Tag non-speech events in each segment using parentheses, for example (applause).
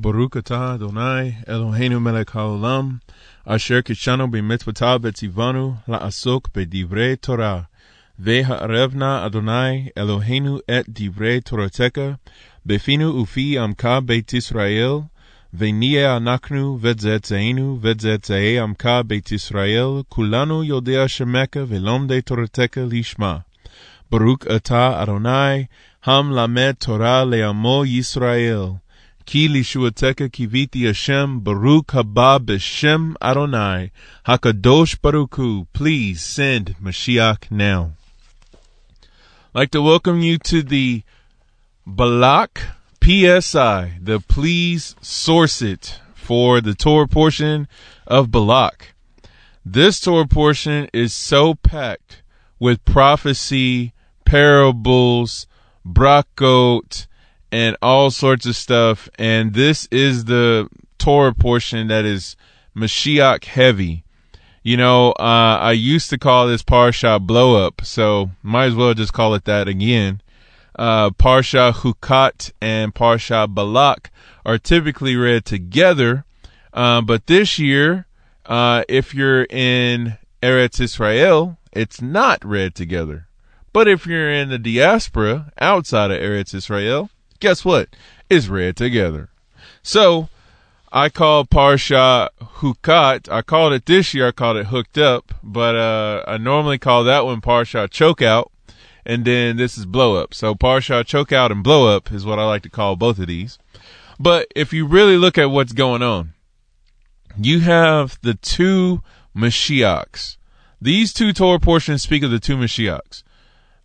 ברוך אתה, אדוני, אלוהינו מלך העולם, אשר קישנו במצוותיו וציוונו לעסוק בדברי תורה. והערב נא אדוני אלוהינו את דברי תורתך, בפינו ופי עמקה בית ישראל, ונהיה אנחנו וצאצאינו וצאצאי עמקה בית ישראל, כולנו יודע שמך ולומדי תורתך לשמה. ברוך אתה, אדוני, המלמד תורה לעמו ישראל. Ki lishuateka kiviti Hashem Baruch haba b'Shem Adonai Hakadosh Baruchu. Please send Mashiach now. I'd like to welcome you to the Balak PSI, the please source it for the Torah portion of Balak. This Torah portion is so packed with prophecy, parables, brachot, and all sorts of stuff. And this is the Torah portion that is Mashiach heavy. You know, uh, I used to call this Parsha blow up, so might as well just call it that again. Uh, Parsha Hukat and Parsha Balak are typically read together, uh, but this year, uh, if you're in Eretz Israel, it's not read together. But if you're in the diaspora outside of Eretz Israel, guess what? It's read together. So I called Parsha Hukat. I called it this year. I called it Hooked Up, but uh, I normally call that one Parsha Chokeout, and then this is Blow Up. So Parsha Chokeout and Blow Up is what I like to call both of these. But if you really look at what's going on, you have the two Mashiachs. These two Torah portions speak of the two Mashiachs.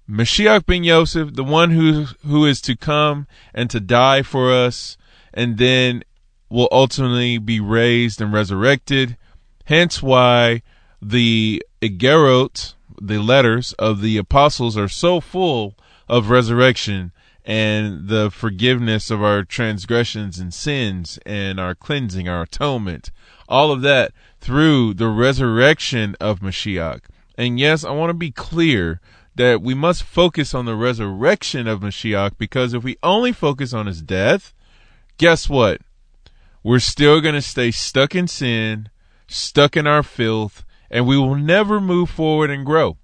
Mashiach ben Yosef, the one who who is to come and to die for us, and then will ultimately be raised and resurrected. Hence why the Igerot, the letters of the apostles, are so full of resurrection and the forgiveness of our transgressions and sins and our cleansing, our atonement, all of that through the resurrection of Mashiach. And yes, I want to be clear that we must focus on the resurrection of Mashiach because if we only focus on his death, guess what? We're still going to stay stuck in sin, stuck in our filth, and we will never move forward and grow.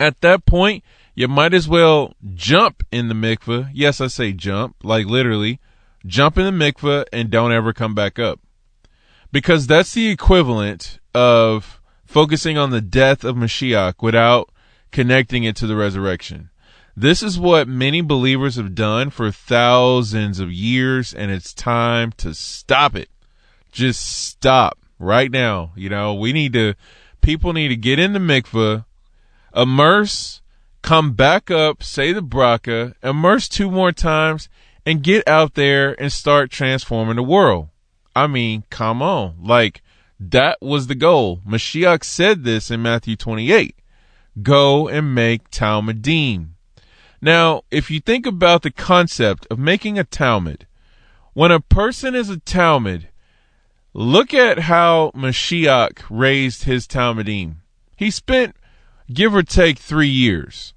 At that point, you might as well jump in the mikveh. Yes, I say jump, like literally, jump in the mikveh and don't ever come back up. Because that's the equivalent of focusing on the death of Mashiach without connecting it to the resurrection. This is what many believers have done for thousands of years, and it's time to stop it. Just stop right now. You know, we need to, people need to get in the mikveh, immerse, come back up, say the bracha, immerse two more times, and get out there and start transforming the world. I mean, come on. Like, that was the goal. Mashiach said this in Matthew 28 go and make Talmudim. Now, if you think about the concept of making a Talmud, when a person is a Talmud, look at how Mashiach raised his Talmudim. He spent, give or take, three years.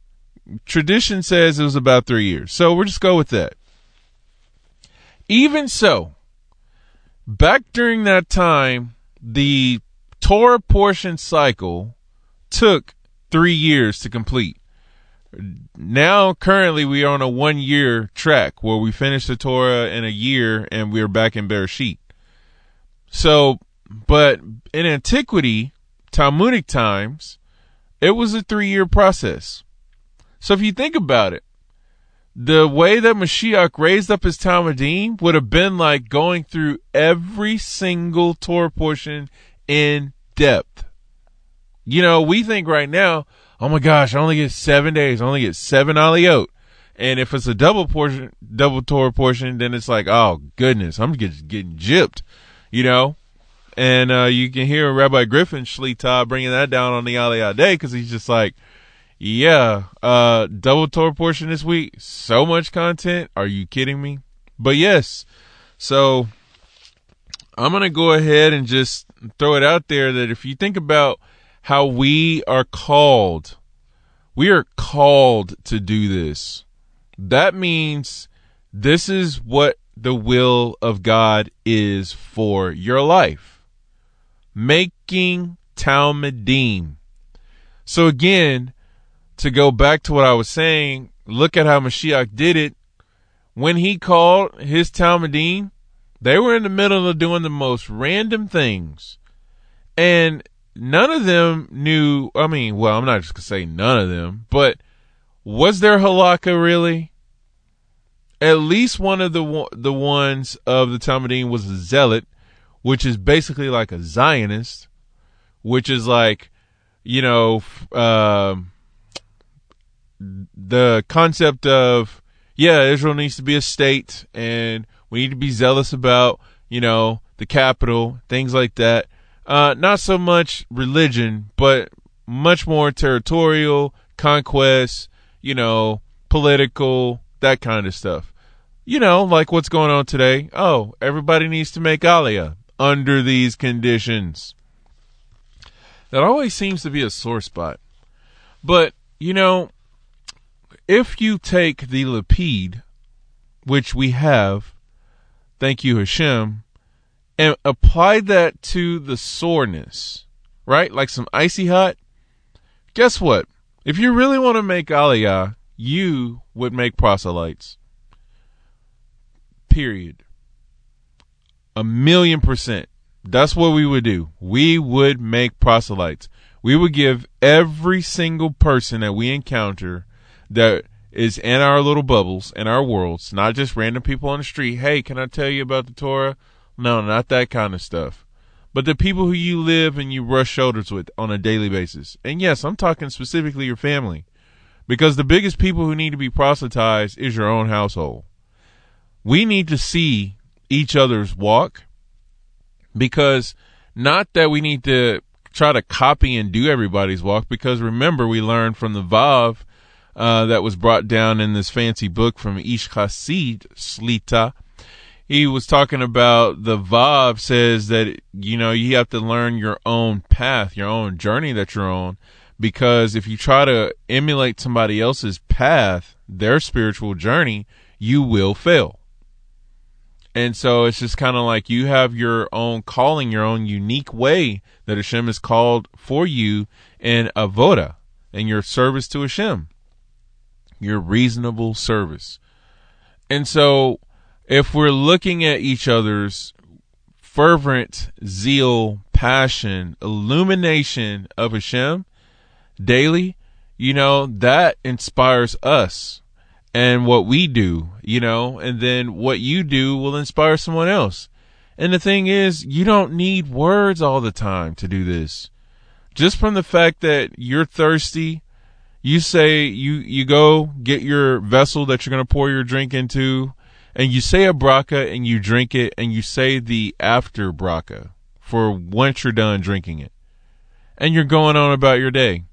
Tradition says it was about three years. So we'll just go with that. Even so, back during that time, the Torah portion cycle took three years to complete. Now, currently, we are on a one year track where we finish the Torah in a year and we're back in Bereshit. So, but in antiquity, Talmudic times, it was a three year process. So if you think about it, the way that Mashiach raised up his Talmudim would have been like going through every single Torah portion in depth. You know, we think right now, oh my gosh, I only get seven days, I only get seven aliyot. And if it's a double portion, double tour portion, then it's like, oh goodness, I'm just getting gypped, you know? And, uh, you can hear Rabbi Griffin Shlita bringing that down on the Aliyah day because he's just like, yeah, uh, double tour portion this week, so much content. Are you kidding me? But yes, so I'm to go ahead and just throw it out there that if you think about how we are called. We are called to do this. That means this is what the will of God is for your life. Making Talmudim. So again, to go back to what I was saying, look at how Mashiach did it. When he called his Talmudim, they were in the middle of doing the most random things. And none of them knew, I mean, well, I'm not just to say none of them, but was there halakha really? At least one of the the ones of the Talmudim was a zealot, which is basically like a Zionist, which is like, you know, uh, the concept of yeah, Israel needs to be a state, and we need to be zealous about you know the capital, things like that. Uh, not so much religion, but much more territorial conquest, you know, political, that kind of stuff. You know, like what's going on today. Oh, everybody needs to make Aliyah under these conditions. That always seems to be a sore spot. But, you know, if you take the Lapid, which we have, thank you Hashem, and apply that to the soreness, right? Like some icy hot. Guess what? If you really want to make aliyah, you would make proselytes. Period. A million percent. That's what we would do. We would make proselytes. We would give every single person that we encounter that is in our little bubbles, in our worlds, not just random people on the street. Hey, can I tell you about the Torah? No, not that kind of stuff. But the people who you live and you rush shoulders with on a daily basis. And yes, I'm talking specifically your family. Because the biggest people who need to be proselytized is your own household. We need to see each other's walk because not that we need to try to copy and do everybody's walk because remember we learned from the Vav uh, that was brought down in this fancy book from Ish Slita he was talking about the Vav says that, you know, you have to learn your own path, your own journey that you're on. Because if you try to emulate somebody else's path, their spiritual journey, you will fail. And so it's just kind of like you have your own calling, your own unique way that Hashem has called for you in avoda, and your service to Hashem, your reasonable service. And so if we're looking at each other's fervent zeal, passion, illumination of Hashem daily, you know, that inspires us and what we do, you know, and then what you do will inspire someone else. And the thing is, you don't need words all the time to do this. Just from the fact that you're thirsty, you say you you go get your vessel that you're going to pour your drink into and you say a bracha and you drink it and you say the after bracha for once you're done drinking it. And you're going on about your day.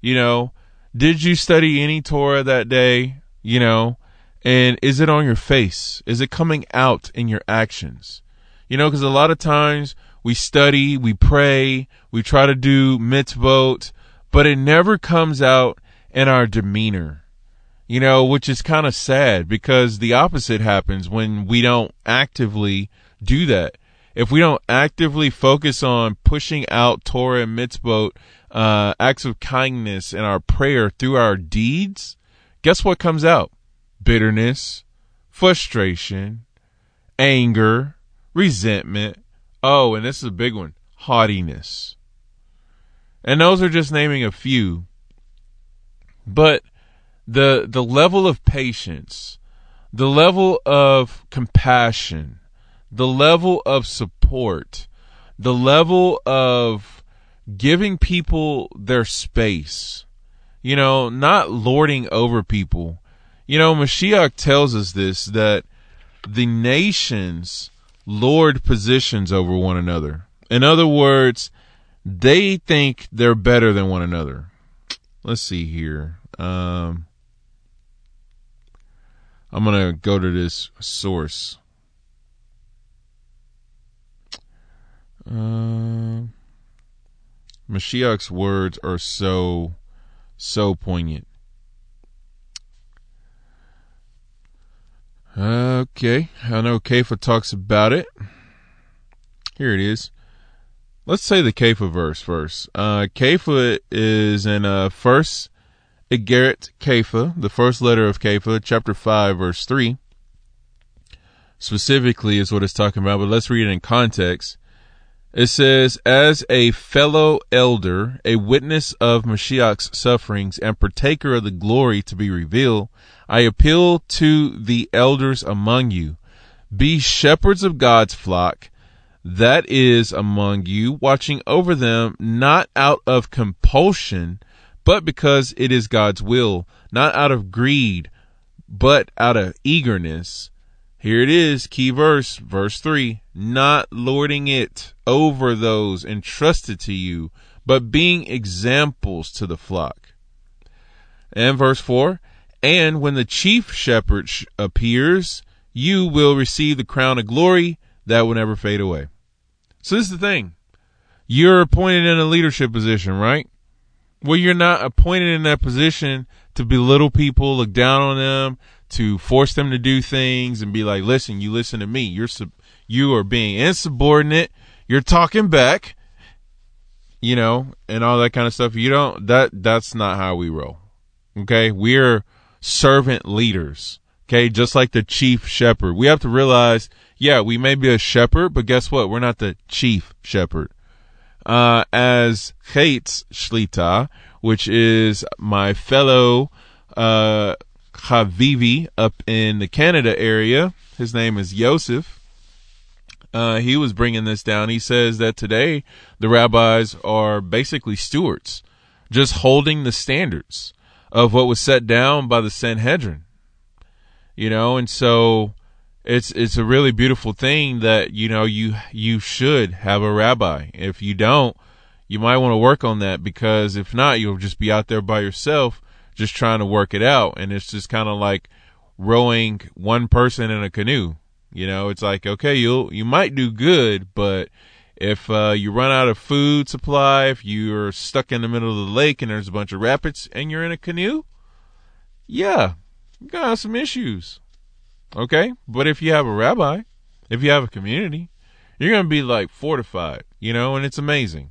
You know, did you study any Torah that day? You know, and is it on your face? Is it coming out in your actions? You know, because a lot of times we study, we pray, we try to do mitzvot, but it never comes out in our demeanor you know, which is kind of sad because the opposite happens when we don't actively do that. If we don't actively focus on pushing out Torah and mitzvot, uh, acts of kindness and our prayer through our deeds, guess what comes out? Bitterness, frustration, anger, resentment. Oh, and this is a big one haughtiness. And those are just naming a few. But the the level of patience, the level of compassion, the level of support, the level of giving people their space. You know, not lording over people. You know, Mashiach tells us this that the nations lord positions over one another. In other words, they think they're better than one another. Let's see here. Um, I'm going to go to this source. Uh, Mashiach's words are so, so poignant. Okay, I know Kepha talks about it. Here it is. Let's say the Kepha verse first. Uh, is in uh, First Igeret Kepha, the first letter of Kepha, chapter 5, verse 3. Specifically is what it's talking about, but let's read it in context. It says, As a fellow elder, a witness of Mashiach's sufferings, and partaker of the glory to be revealed, I appeal to the elders among you. Be shepherds of God's flock that is among you, watching over them not out of compulsion, but because it is God's will, not out of greed, but out of eagerness. Here it is, key verse, verse 3 not lording it over those entrusted to you, but being examples to the flock. And verse 4 And when the chief shepherd appears, you will receive the crown of glory that will never fade away. So this is the thing. You're appointed in a leadership position, right? Well, you're not appointed in that position to belittle people, look down on them, to force them to do things and be like, listen, you listen to me. You're, sub- you are being insubordinate. You're talking back, you know, and all that kind of stuff. You don't, that, that's not how we roll. Okay. We're servant leaders. Okay. Just like the chief shepherd. We have to realize, yeah, we may be a shepherd, but guess what? We're not the chief shepherd uh, as Chaitz Shlita, which is my fellow uh, Chavivi up in the Canada area. His name is Yosef. Uh, he was bringing this down. He says that today the rabbis are basically stewards, just holding the standards of what was set down by the Sanhedrin. You know, and so it's it's a really beautiful thing that you know you you should have a rabbi. If you don't, you might want to work on that because if not, you'll just be out there by yourself just trying to work it out, and it's just kind of like rowing one person in a canoe. You know, it's like okay, you'll you might do good, but if uh, you run out of food supply, if you're stuck in the middle of the lake and there's a bunch of rapids and you're in a canoe, yeah, you got some issues. Okay? But if you have a rabbi, if you have a community, you're going to be like fortified, you know, and it's amazing.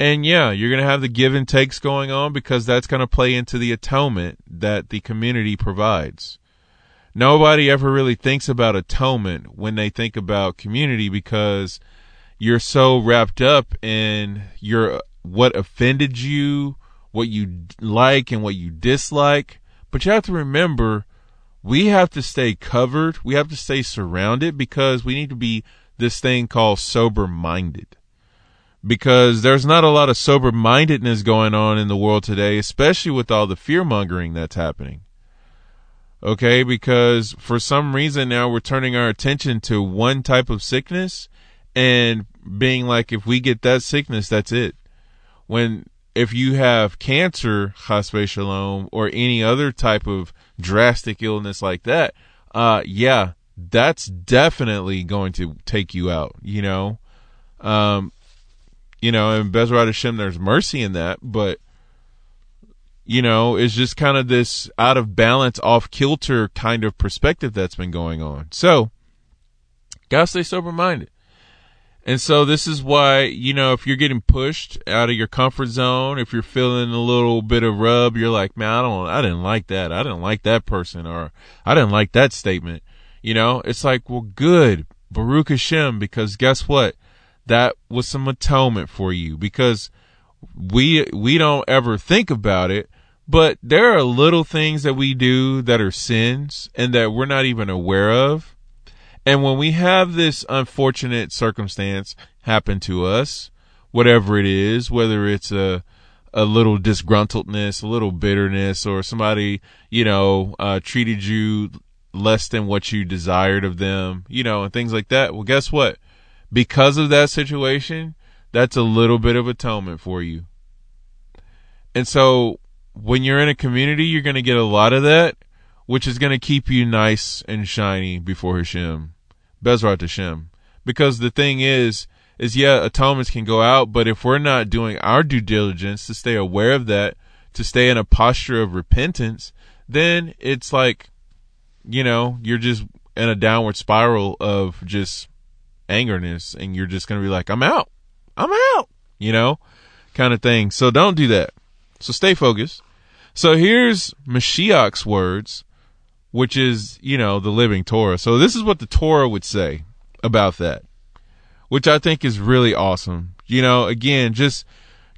And yeah, you're going to have the give and takes going on because that's going to play into the atonement that the community provides. Nobody ever really thinks about atonement when they think about community because you're so wrapped up in your what offended you, what you like and what you dislike. But you have to remember we have to stay covered. We have to stay surrounded because we need to be this thing called sober minded. Because there's not a lot of sober mindedness going on in the world today, especially with all the fear mongering that's happening. Okay, because for some reason now we're turning our attention to one type of sickness and being like, if we get that sickness, that's it. When if you have cancer, chasve shalom, or any other type of drastic illness like that, uh, yeah, that's definitely going to take you out, you know? Um, you know, and Bezrat Hashem, there's mercy in that, but, you know, it's just kind of this out of balance, off kilter kind of perspective that's been going on. So, gotta stay sober minded. And so this is why, you know, if you're getting pushed out of your comfort zone, if you're feeling a little bit of rub, you're like, man, I don't, I didn't like that. I didn't like that person or I didn't like that statement. You know, it's like, well, good. Baruch Hashem, because guess what? That was some atonement for you because we, we don't ever think about it, but there are little things that we do that are sins and that we're not even aware of and when we have this unfortunate circumstance happen to us, whatever it is, whether it's a a little disgruntledness, a little bitterness, or somebody you know uh, treated you less than what you desired of them, you know, and things like that. Well, guess what? Because of that situation, that's a little bit of atonement for you. And so when you're in a community, you're going to get a lot of that, which is going to keep you nice and shiny before Hashem. Bezrat Hashem. Because the thing is, is yeah, atonements can go out, but if we're not doing our due diligence to stay aware of that, to stay in a posture of repentance, then it's like, you know, you're just in a downward spiral of just angerness and you're just going to be like, I'm out. I'm out, you know, kind of thing. So don't do that. So stay focused. So here's Mashiach's words, which is, you know, the living Torah. So this is what the Torah would say about that, which I think is really awesome. You know, again, just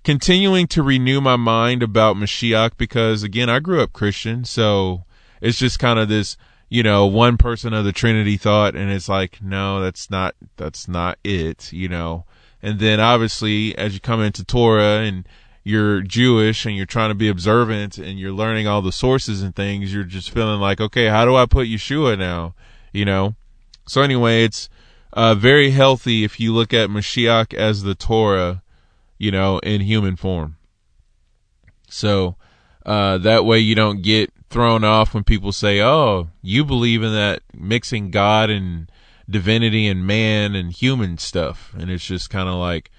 continuing to renew my mind about Mashiach because again, I grew up Christian. So it's just kind of this, you know, one person of the Trinity thought. And it's like, no, that's not, that's not it, you know. And then obviously as you come into Torah and you're Jewish and you're trying to be observant and you're learning all the sources and things, you're just feeling like, okay, how do I put Yeshua now? You know? So anyway, it's uh, very healthy if you look at Mashiach as the Torah, you know, in human form. So uh, that way you don't get thrown off when people say, oh, you believe in that mixing God and divinity and man and human stuff. And it's just kind of like,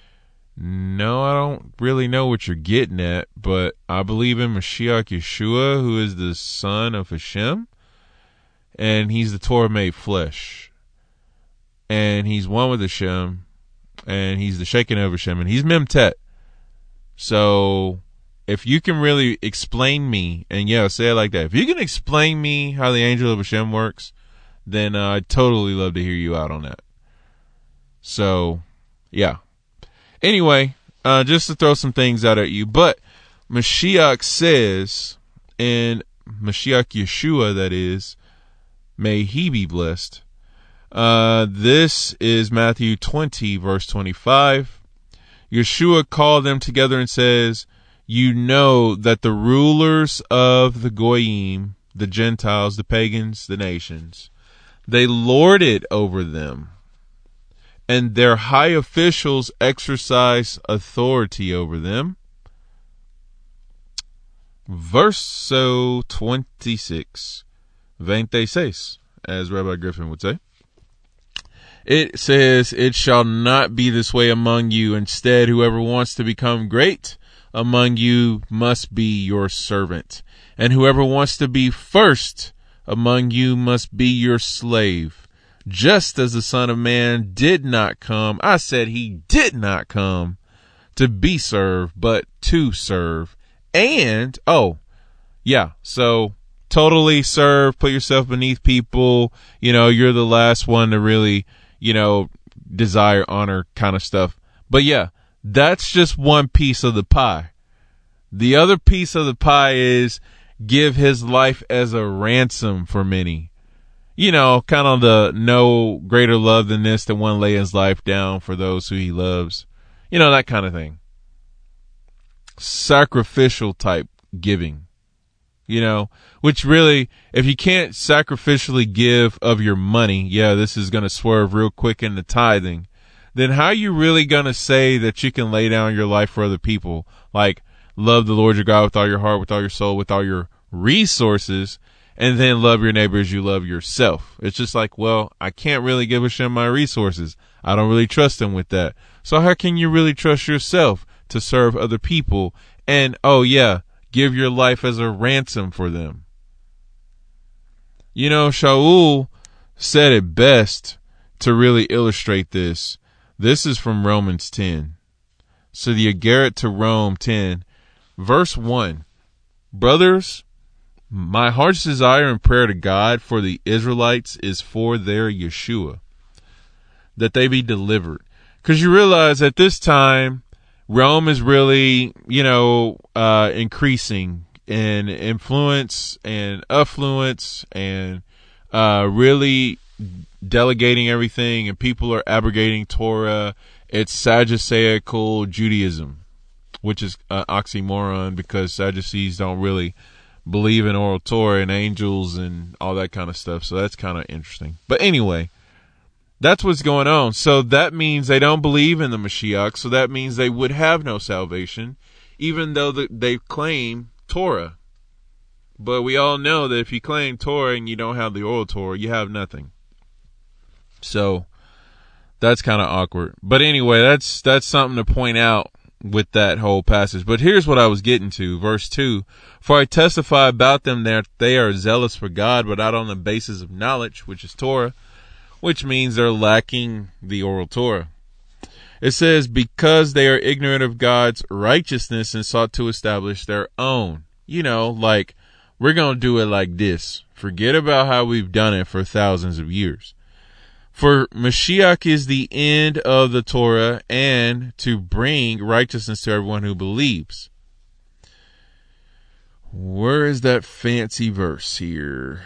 no, I don't really know what you're getting at, but I believe in Mashiach Yeshua, who is the son of Hashem, and he's the Torah made flesh. And he's one with Hashem, and he's the Shekhinah of Hashem, and he's Memtet. So if you can really explain me, and yeah, say it like that. If you can explain me how the angel of Hashem works, then uh, I'd totally love to hear you out on that. So, yeah. Anyway, uh, just to throw some things out at you, but Mashiach says, and Mashiach Yeshua, that is, may he be blessed. Uh, this is Matthew 20, verse 25. Yeshua called them together and says, You know that the rulers of the Goyim, the Gentiles, the pagans, the nations, they lord it over them and their high officials exercise authority over them. Verso 26, 26, as Rabbi Griffin would say. It says, It shall not be this way among you. Instead, whoever wants to become great among you must be your servant. And whoever wants to be first among you must be your slave just as the Son of Man did not come. I said he did not come to be served, but to serve. And, oh, yeah, so totally serve, put yourself beneath people. You know, you're the last one to really, you know, desire honor kind of stuff. But yeah, that's just one piece of the pie. The other piece of the pie is give his life as a ransom for many you know, kind of the no greater love than this that one lay his life down for those who he loves. You know, that kind of thing. Sacrificial type giving. You know, which really, if you can't sacrificially give of your money, yeah, this is going to swerve real quick into tithing, then how are you really going to say that you can lay down your life for other people? Like, love the Lord your God with all your heart, with all your soul, with all your resources, and then love your neighbor as you love yourself. It's just like, well, I can't really give a shit my resources. I don't really trust them with that. So how can you really trust yourself to serve other people? And oh yeah, give your life as a ransom for them. You know, Shaul said it best to really illustrate this. This is from Romans 10. So the Igeret to Rome 10, verse 1. Brothers, my heart's desire and prayer to God for the Israelites is for their Yeshua, that they be delivered. Because you realize at this time, Rome is really, you know, uh, increasing in influence and affluence and uh, really delegating everything, and people are abrogating Torah. It's Sadduceical Judaism, which is an oxymoron because Sadducees don't really believe in oral Torah and angels and all that kind of stuff. So that's kind of interesting. But anyway, that's what's going on. So that means they don't believe in the Mashiach. So that means they would have no salvation, even though they claim Torah. But we all know that if you claim Torah and you don't have the oral Torah, you have nothing. So that's kind of awkward. But anyway, that's that's something to point out with that whole passage. But here's what I was getting to. Verse 2 For I testify about them that they are zealous for God, but not on the basis of knowledge, which is Torah, which means they're lacking the oral Torah. It says, Because they are ignorant of God's righteousness and sought to establish their own. You know, like, we're going to do it like this. Forget about how we've done it for thousands of years. For Mashiach is the end of the Torah and to bring righteousness to everyone who believes. Where is that fancy verse here?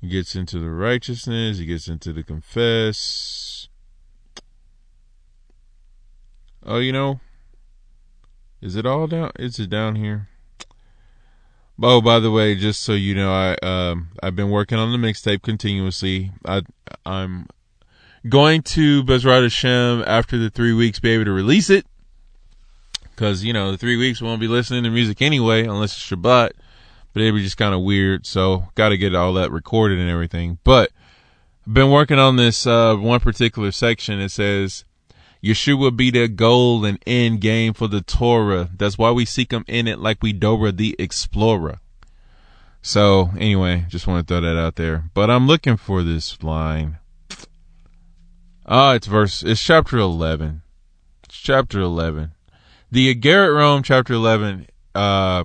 He gets into the righteousness, he gets into the confess. Oh, you know, is it all down? Is it down here? Oh, by the way, just so you know, I um I've been working on the mixtape continuously. I I'm going to Bezrat Hashem after the three weeks be able to release it because you know the three weeks we won't be listening to music anyway unless it's Shabbat. But it'd be just kind of weird, so got to get all that recorded and everything. But I've been working on this uh, one particular section. It says Yeshua be the goal and end game for the Torah. That's why we seek him in it like we Dora the Explorer. So anyway, just want to throw that out there. But I'm looking for this line. Ah, it's verse, it's chapter 11. It's chapter 11. The Igeret Rome, chapter 11, uh,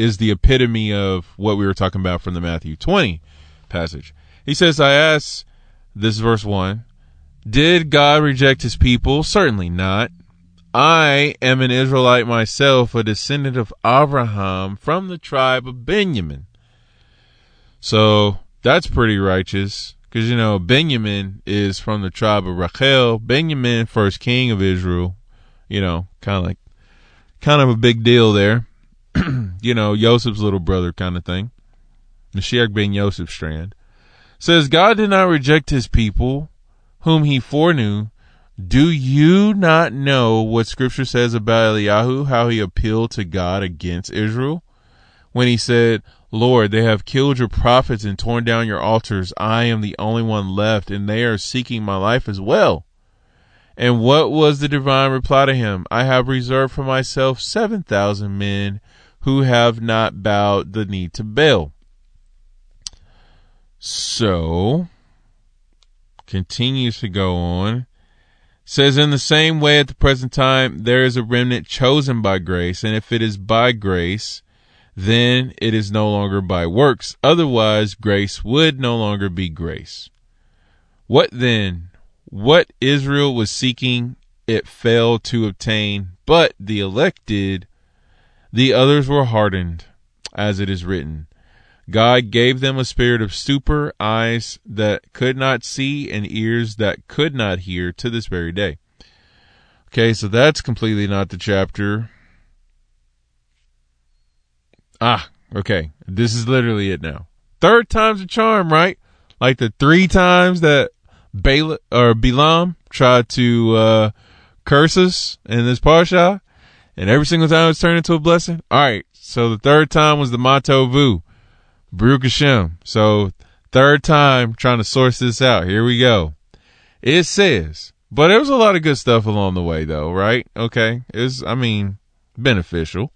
is the epitome of what we were talking about from the Matthew 20 passage. He says, I ask, this verse 1, did God reject his people? Certainly not. I am an Israelite myself, a descendant of Abraham from the tribe of Benjamin. So that's pretty righteous because, you know, Benjamin is from the tribe of Rachel. Benjamin, first king of Israel, you know, kind of like, kind of a big deal there. (clears throat) you know, Joseph's little brother kind of thing. Mashiach ben Yosef Strand says God did not reject his people whom he foreknew, do you not know what scripture says about Eliyahu, how he appealed to God against Israel? When he said, Lord, they have killed your prophets and torn down your altars. I am the only one left, and they are seeking my life as well. And what was the divine reply to him? I have reserved for myself seven thousand men who have not bowed the knee to Baal. So, continues to go on. Says, in the same way, at the present time, there is a remnant chosen by grace, and if it is by grace, then it is no longer by works. Otherwise, grace would no longer be grace. What then? What Israel was seeking, it failed to obtain, but the elected, the others were hardened, as it is written. God gave them a spirit of stupor, eyes that could not see, and ears that could not hear to this very day. Okay, so that's completely not the chapter. Ah, okay. This is literally it now. Third time's a charm, right? Like the three times that Bala or Bilam tried to uh, curse us in this parsha, and every single time it's turned into a blessing. All right, so the third time was the Mah Tovu. Baruch. So third time trying to source this out. Here we go. It says, but there was a lot of good stuff along the way though, right? Okay. It's, I mean, beneficial.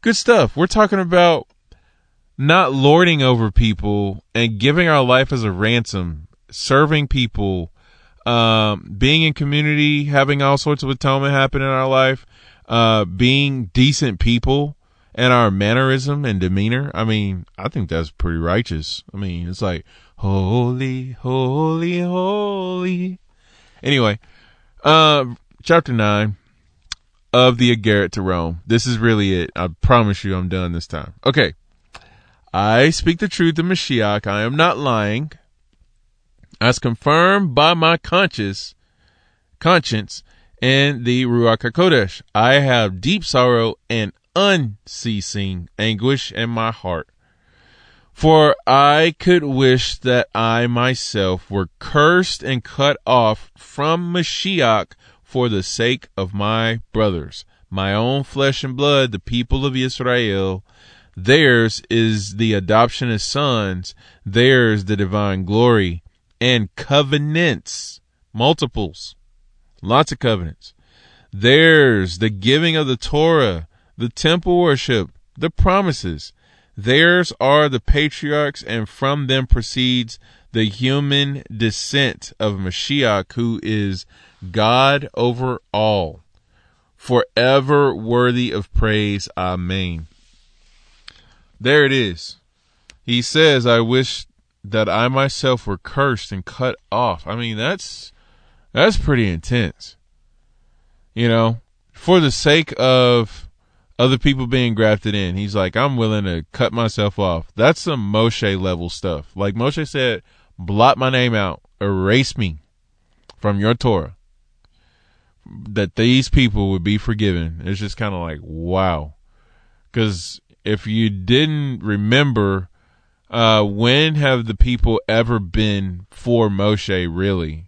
Good stuff. We're talking about not lording over people and giving our life as a ransom, serving people, um, being in community, having all sorts of atonement happen in our life, uh, being decent people, and our mannerism and demeanor, I mean, I think that's pretty righteous. I mean, it's like, holy, holy, holy. Anyway, uh, chapter 9 of the Igeret to Rome. This is really it. I promise you I'm done this time. Okay. I speak the truth of Mashiach. I am not lying. As confirmed by my conscience, conscience and the Ruach HaKodesh. I have deep sorrow and unceasing anguish in my heart. For I could wish that I myself were cursed and cut off from Mashiach for the sake of my brothers, my own flesh and blood, the people of Israel. Theirs is the adoption as sons, theirs the divine glory, and covenants, multiples, Lots of covenants. Theirs, the giving of the Torah, the temple worship, the promises. Theirs are the patriarchs, and from them proceeds the human descent of Mashiach, who is God over all, forever worthy of praise. Amen. There it is. He says, I wish that I myself were cursed and cut off. I mean, that's that's pretty intense. You know, for the sake of other people being grafted in, he's like, I'm willing to cut myself off. That's some Moshe level stuff. Like Moshe said, blot my name out, erase me from your Torah. That these people would be forgiven. It's just kind of like, wow. Because if you didn't remember, uh, when have the people ever been for Moshe really?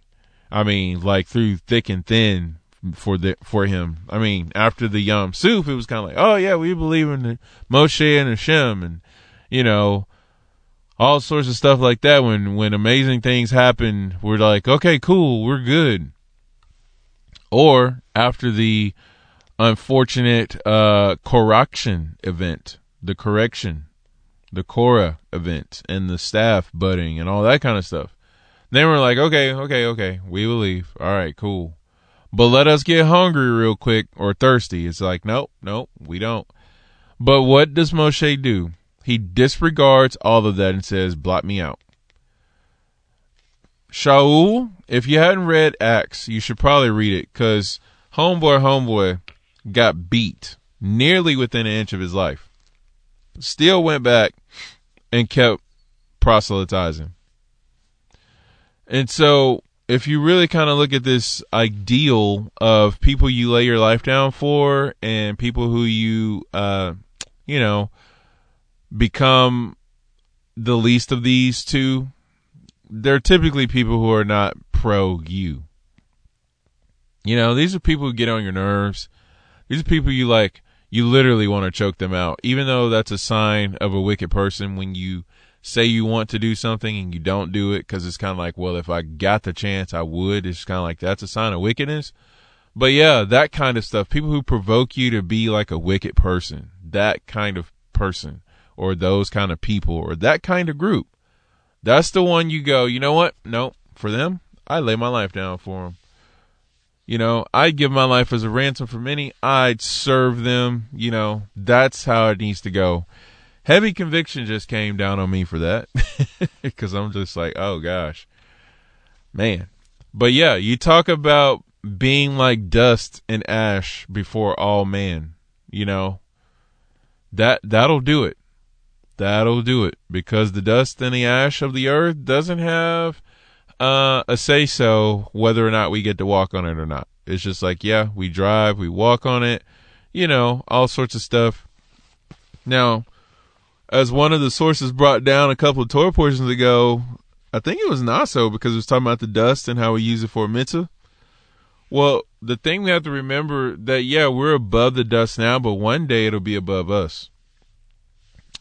I mean, like through thick and thin for the for him. I mean, after the Yam Suf, it was kind of like, oh yeah, we believe in Moshe and Hashem, and you know, all sorts of stuff like that. When when amazing things happen, we're like, okay, cool, we're good. Or after the unfortunate uh, correction event, the correction, the Korah event, and the staff budding and all that kind of stuff. Then we're like, okay, okay, okay, we will leave. All right, cool. But let us get hungry real quick or thirsty. It's like, nope, nope, we don't. But what does Moshe do? He disregards all of that and says, blot me out. Shaul, if you hadn't read Acts, you should probably read it because homeboy, homeboy got beat nearly within an inch of his life. Still went back and kept proselytizing. And so, if you really kind of look at this ideal of people you lay your life down for and people who you, uh, you know, become the least of these two, they're typically people who are not pro you. You know, these are people who get on your nerves. These are people you like, you literally want to choke them out, even though that's a sign of a wicked person when you say you want to do something and you don't do it because it's kind of like, well, if I got the chance, I would. It's kind of like that's a sign of wickedness. But yeah, that kind of stuff. People who provoke you to be like a wicked person, that kind of person or those kind of people or that kind of group. That's the one you go, you know what? No, for them, I lay my life down for them. You know, I'd give my life as a ransom for many. I'd serve them. You know, that's how it needs to go. Heavy conviction just came down on me for that (laughs) (laughs) because I'm just like, oh gosh, man. But yeah, you talk about being like dust and ash before all man. You know, that that'll do it. That'll do it because the dust and the ash of the earth doesn't have uh, a say so whether or not we get to walk on it or not. It's just like, yeah, we drive, we walk on it, you know, all sorts of stuff. Now, as one of the sources brought down a couple of Torah portions ago, I think it was Naso because it was talking about the dust and how we use it for mitzvah. Well, the thing we have to remember that yeah, we're above the dust now, but one day it'll be above us.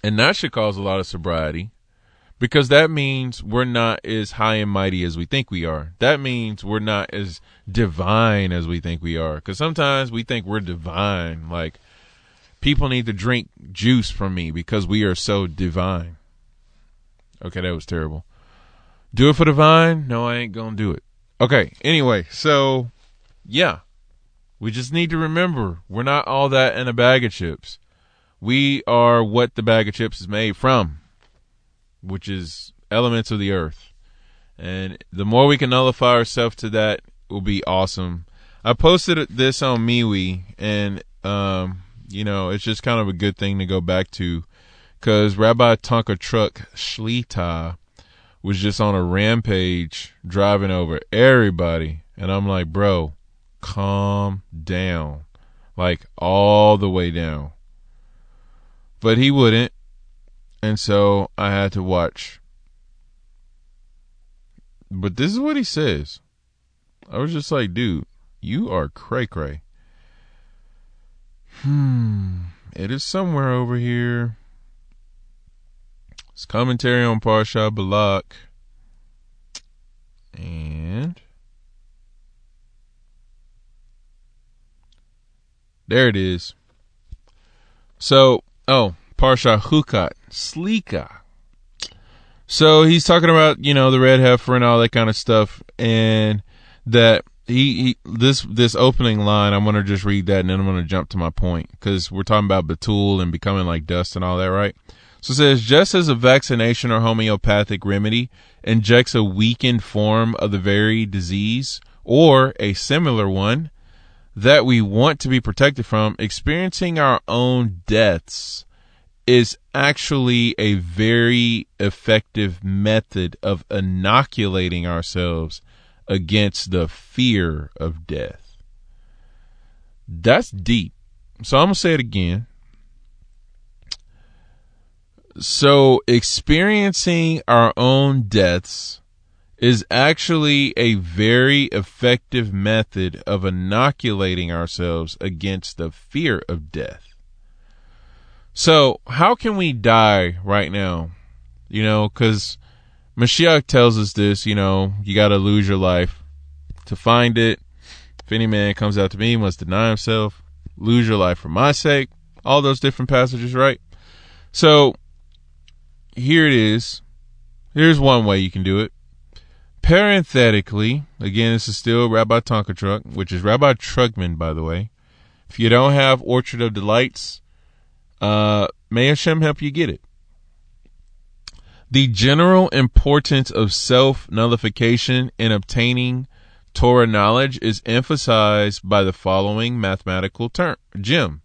And that should cause a lot of sobriety because that means we're not as high and mighty as we think we are. That means we're not as divine as we think we are. Because sometimes we think we're divine. Like, people need to drink juice from me because we are so divine. Okay, that was terrible. Do it for the vine? No, I ain't going to do it. Okay, anyway, so yeah, we just need to remember we're not all that in a bag of chips we are what the bag of chips is made from, which is elements of the earth. And the more we can nullify ourselves to that will be awesome. I posted this on MeWe, and um, you know, it's just kind of a good thing to go back to because Rabbi Tonka Truck Shlita was just on a rampage driving over everybody. And I'm like, bro, calm down. Like all the way down. But he wouldn't. And so I had to watch. But this is what he says. I was just like, dude, you are cray cray. Hmm. It is somewhere over here. It's commentary on Parsha Balak. And There it is. So, oh, Parsha Hukat, Slika. So he's talking about, you know, the red heifer and all that kind of stuff and that he, he this this opening line, I'm gonna just read that and then I'm gonna jump to my point because we're talking about Betul and becoming like dust and all that, right? So it says just as a vaccination or homeopathic remedy injects a weakened form of the very disease or a similar one that we want to be protected from, experiencing our own deaths is actually a very effective method of inoculating ourselves against the fear of death. That's deep. So I'm going to say it again. So experiencing our own deaths is actually a very effective method of inoculating ourselves against the fear of death. So, how can we die right now? You know, because Mashiach tells us this, you know, you got to lose your life to find it. If any man comes out to me, must deny himself, lose your life for my sake. All those different passages, right? So, here it is. Here's one way you can do it. Parenthetically, again, this is still Rabbi Tonka Truck, which is Rabbi Trugman, by the way. If you don't have Orchard of Delights, uh, may Hashem help you get it. The general importance of self nullification in obtaining Torah knowledge is emphasized by the following mathematical term, gem.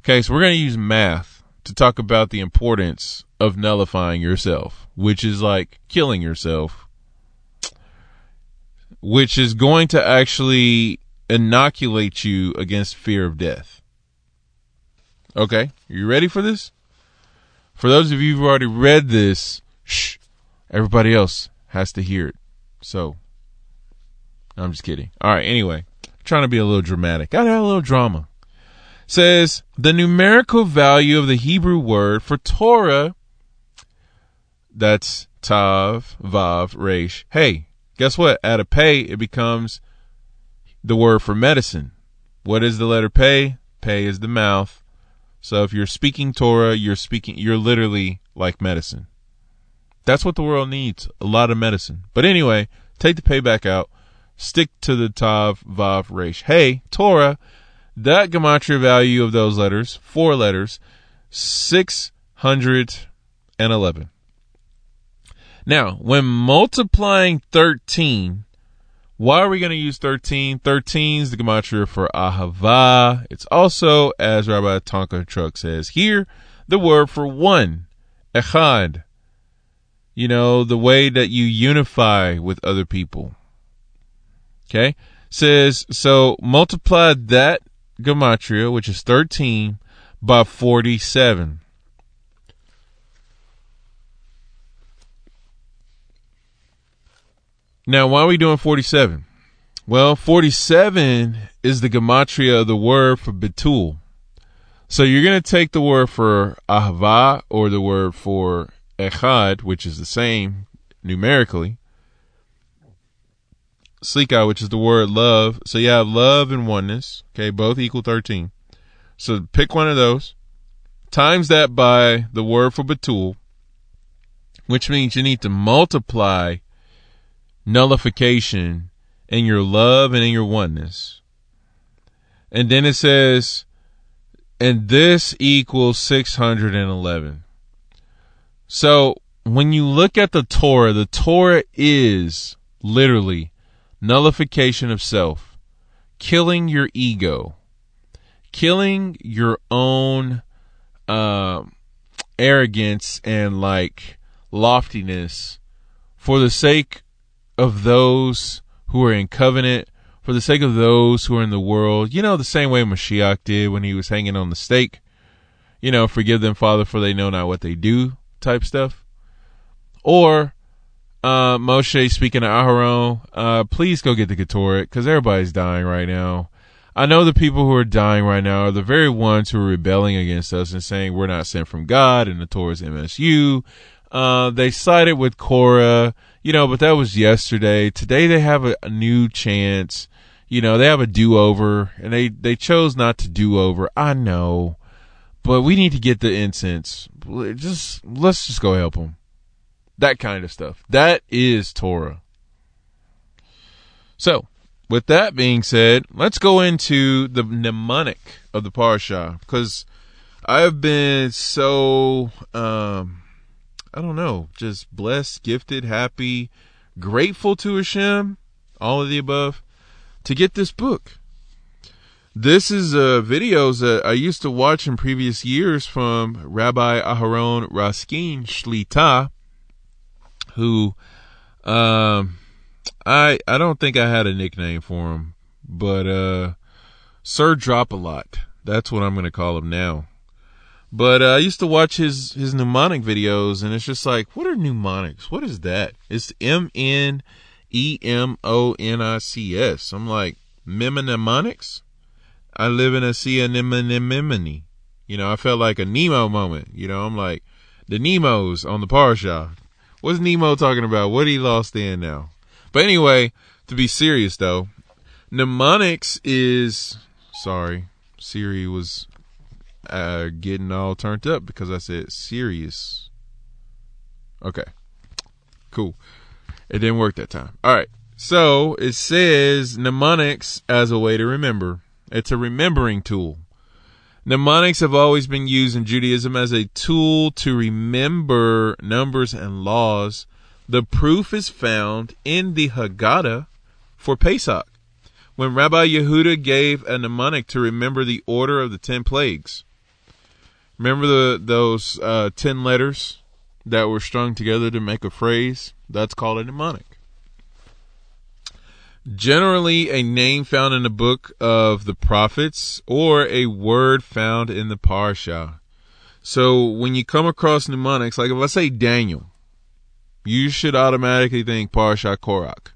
Okay, so we're going to use math to talk about the importance of nullifying yourself, which is like killing yourself, which is going to actually inoculate you against fear of death. Okay, you ready for this? For those of you who've already read this, shh, everybody else has to hear it. So, I'm just kidding. All right, anyway, trying to be a little dramatic. Got a little drama. Says the numerical value of the Hebrew word for Torah, that's Tav, Vav, Resh. Hey, guess what? At a pay, it becomes the word for medicine. What is the letter pay? Pay is the mouth. So if you're speaking Torah, you're speaking, you're literally like medicine. That's what the world needs. A lot of medicine. But anyway, take the payback out. Stick to the Tav, Vav, Resh. Hey, Torah, that gematria value of those letters, four letters, 611. Now, when multiplying 13 why are we going to use 13? 13 is the gematria for ahava. It's also, as Rabbi Tonka Truck says here, the word for one, echad. You know, the way that you unify with other people. Okay? Says, so multiply that gematria, which is 13, by 47. Now, why are we doing 47? Well, 47 is the gematria of the word for betul. So you're going to take the word for ahava or the word for echad, which is the same numerically. Slika, which is the word love. So you have love and oneness. Okay, both equal 13. So pick one of those. Times that by the word for betul, which means you need to multiply nullification in your love and in your oneness. And then it says, and this equals 611. So when you look at the Torah, the Torah is literally nullification of self, killing your ego, killing your own uh, arrogance and like loftiness for the sake of those who are in covenant, for the sake of those who are in the world, you know, the same way Mashiach did when he was hanging on the stake. You know, forgive them, Father, for they know not what they do, type stuff. Or uh, Moshe speaking to Aharon, uh, please go get the Ketoret because everybody's dying right now. I know the people who are dying right now are the very ones who are rebelling against us and saying we're not sent from God and the Torah's MSU. Uh, they sided with Korah you know, but that was yesterday. Today they have a, a new chance. you know, they have a do over and they, they chose not to do over. I know, but we need to get the incense. Just, let's just go help them. That kind of stuff. That is Torah. So, with that being said, let's go into the mnemonic of the parsha because I've been so, um, I don't know, just blessed, gifted, happy, grateful to Hashem, all of the above, to get this book. This is uh, videos that I used to watch in previous years from Rabbi Aharon Raskin Shlita, who um, I I don't think I had a nickname for him, but uh, Sir Drop a Lot. That's what I'm going to call him now. But uh, I used to watch his his mnemonic videos, and it's just like, what are mnemonics? What is that? It's M N E M O N I C S. I'm like, mnemonics. I live in a sea of anemone. You know, I felt like a Nemo moment. You know, I'm like, the Nemos on the Parsha. What's Nemo talking about? What he lost in now? But anyway, to be serious though, mnemonics is sorry, Siri was uh, getting all turned up because I said serious. Okay, cool. It didn't work that time. All right. So it says mnemonics as a way to remember. It's a remembering tool. Mnemonics have always been used in Judaism as a tool to remember numbers and laws. The proof is found in the Haggadah for Pesach, when Rabbi Yehuda gave a mnemonic to remember the order of the ten plagues. Remember the those uh, ten letters that were strung together to make a phrase? That's called a mnemonic generally a name found in the book of the prophets or a word found in the parsha. So when you come across mnemonics, like if I say Daniel, you should automatically think parsha Korach.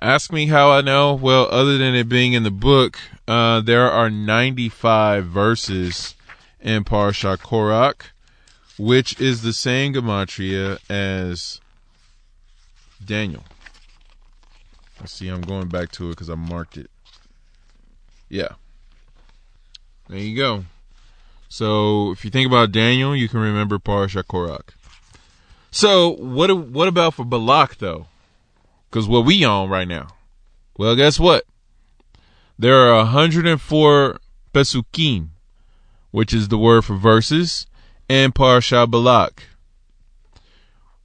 Ask me how I know. Well, other than it being in the book, uh, there are 95 verses in parsha Korach, which is the same gematria as Daniel. See, I'm going back to it because I marked it. Yeah. There you go. So if you think about Daniel, you can remember Parashat Korach. So what what about for Balak though? Because what we on right now? Well, guess what? There are 104 pesukim, which is the word for verses, and Parashat Balak.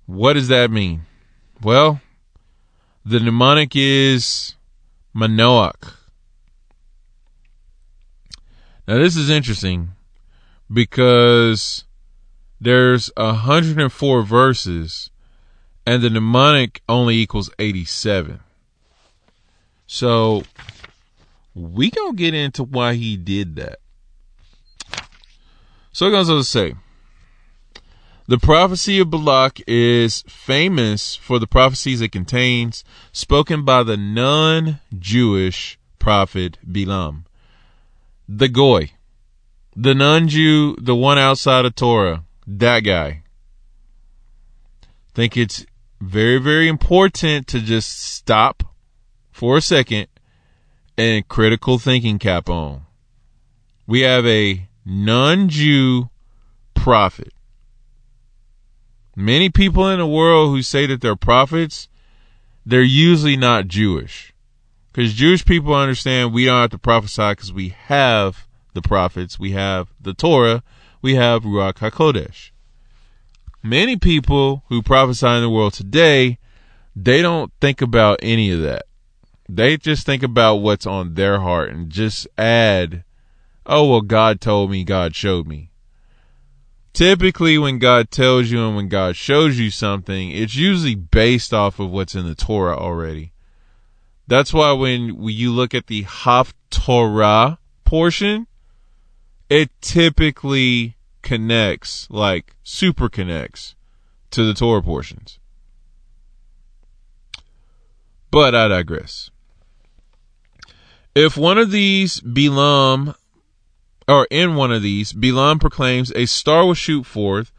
What does that mean? Well, the mnemonic is Manoach. Now this is interesting because there's 104 verses and the mnemonic only equals 87. So we gonna get into why he did that. So I'm gonna say the prophecy of Balak is famous for the prophecies it contains, spoken by the non Jewish prophet Bilam. The Goy, the non Jew, the one outside of Torah, that guy. Think it's very, very important to just stop for a second and critical thinking cap on. We have a non Jew prophet Many people in the world who say that they're prophets, they're usually not Jewish. Because Jewish people understand we don't have to prophesy because we have the prophets, we have the Torah, we have Ruach HaKodesh. Many people who prophesy in the world today, they don't think about any of that. They just think about what's on their heart and just add, oh, well, God told me, God showed me typically when God tells you and when God shows you something, it's usually based off of what's in the Torah already. That's why when you look at the Haftorah portion, it typically connects, like super connects to the Torah portions. But I digress. If one of these Bilam or in one of these, Bilam proclaims a star will shoot forth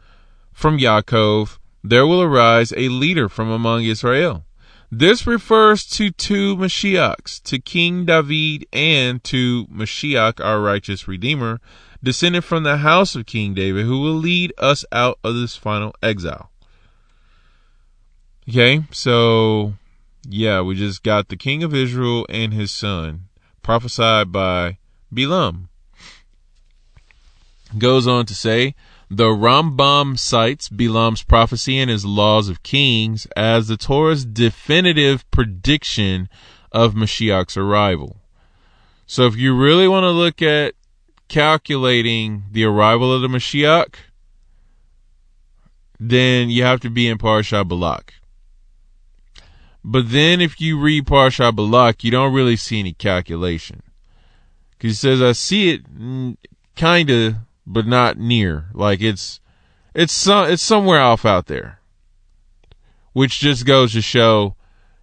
from Yaakov. There will arise a leader from among Israel. This refers to two Mashiachs, to King David and to Mashiach, our righteous Redeemer, descended from the house of King David, who will lead us out of this final exile. Okay, so yeah, we just got the king of Israel and his son, prophesied by Bilam. Goes on to say, the Rambam cites Bilam's prophecy and his laws of kings as the Torah's definitive prediction of Mashiach's arrival. So if you really want to look at calculating the arrival of the Mashiach, then you have to be in Parsha Balak. But then if you read Parsha Balak, you don't really see any calculation. Because he says, I see it kind of, but not near. Like it's, it's, some, it's somewhere off out there. Which just goes to show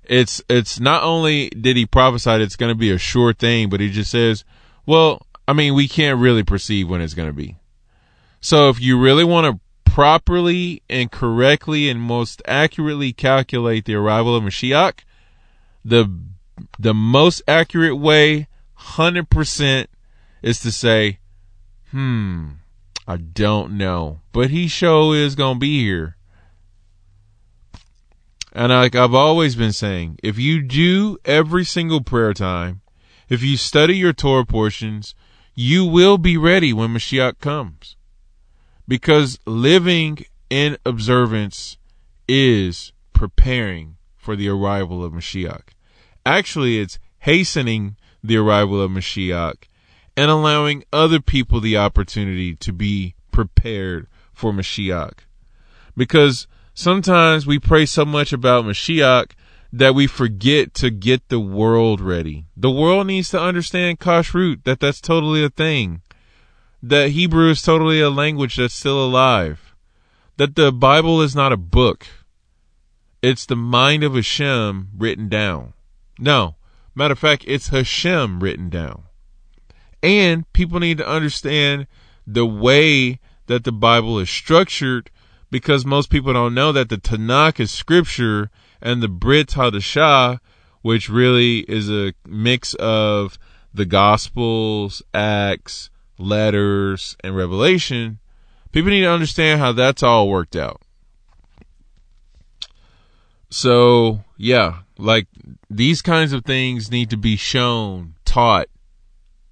it's, it's not only did he prophesy it's going to be a sure thing, but he just says, well, I mean, we can't really perceive when it's going to be. So if you really want to properly and correctly and most accurately calculate the arrival of Mashiach, the the most accurate way, hundred percent, is to say, "Hmm, I don't know, but he sure is gonna be here." And like I've always been saying, if you do every single prayer time, if you study your Torah portions, you will be ready when Mashiach comes because living in observance is preparing for the arrival of Mashiach. Actually, it's hastening the arrival of Mashiach and allowing other people the opportunity to be prepared for Mashiach. Because sometimes we pray so much about Mashiach that we forget to get the world ready. The world needs to understand kashrut, that that's totally a thing that Hebrew is totally a language that's still alive, that the Bible is not a book. It's the mind of Hashem written down. No, matter of fact, it's Hashem written down. And people need to understand the way that the Bible is structured because most people don't know that the Tanakh is scripture and the Brit Hadashah, which really is a mix of the Gospels, Acts, letters, and revelation, people need to understand how that's all worked out. So, yeah, like these kinds of things need to be shown, taught,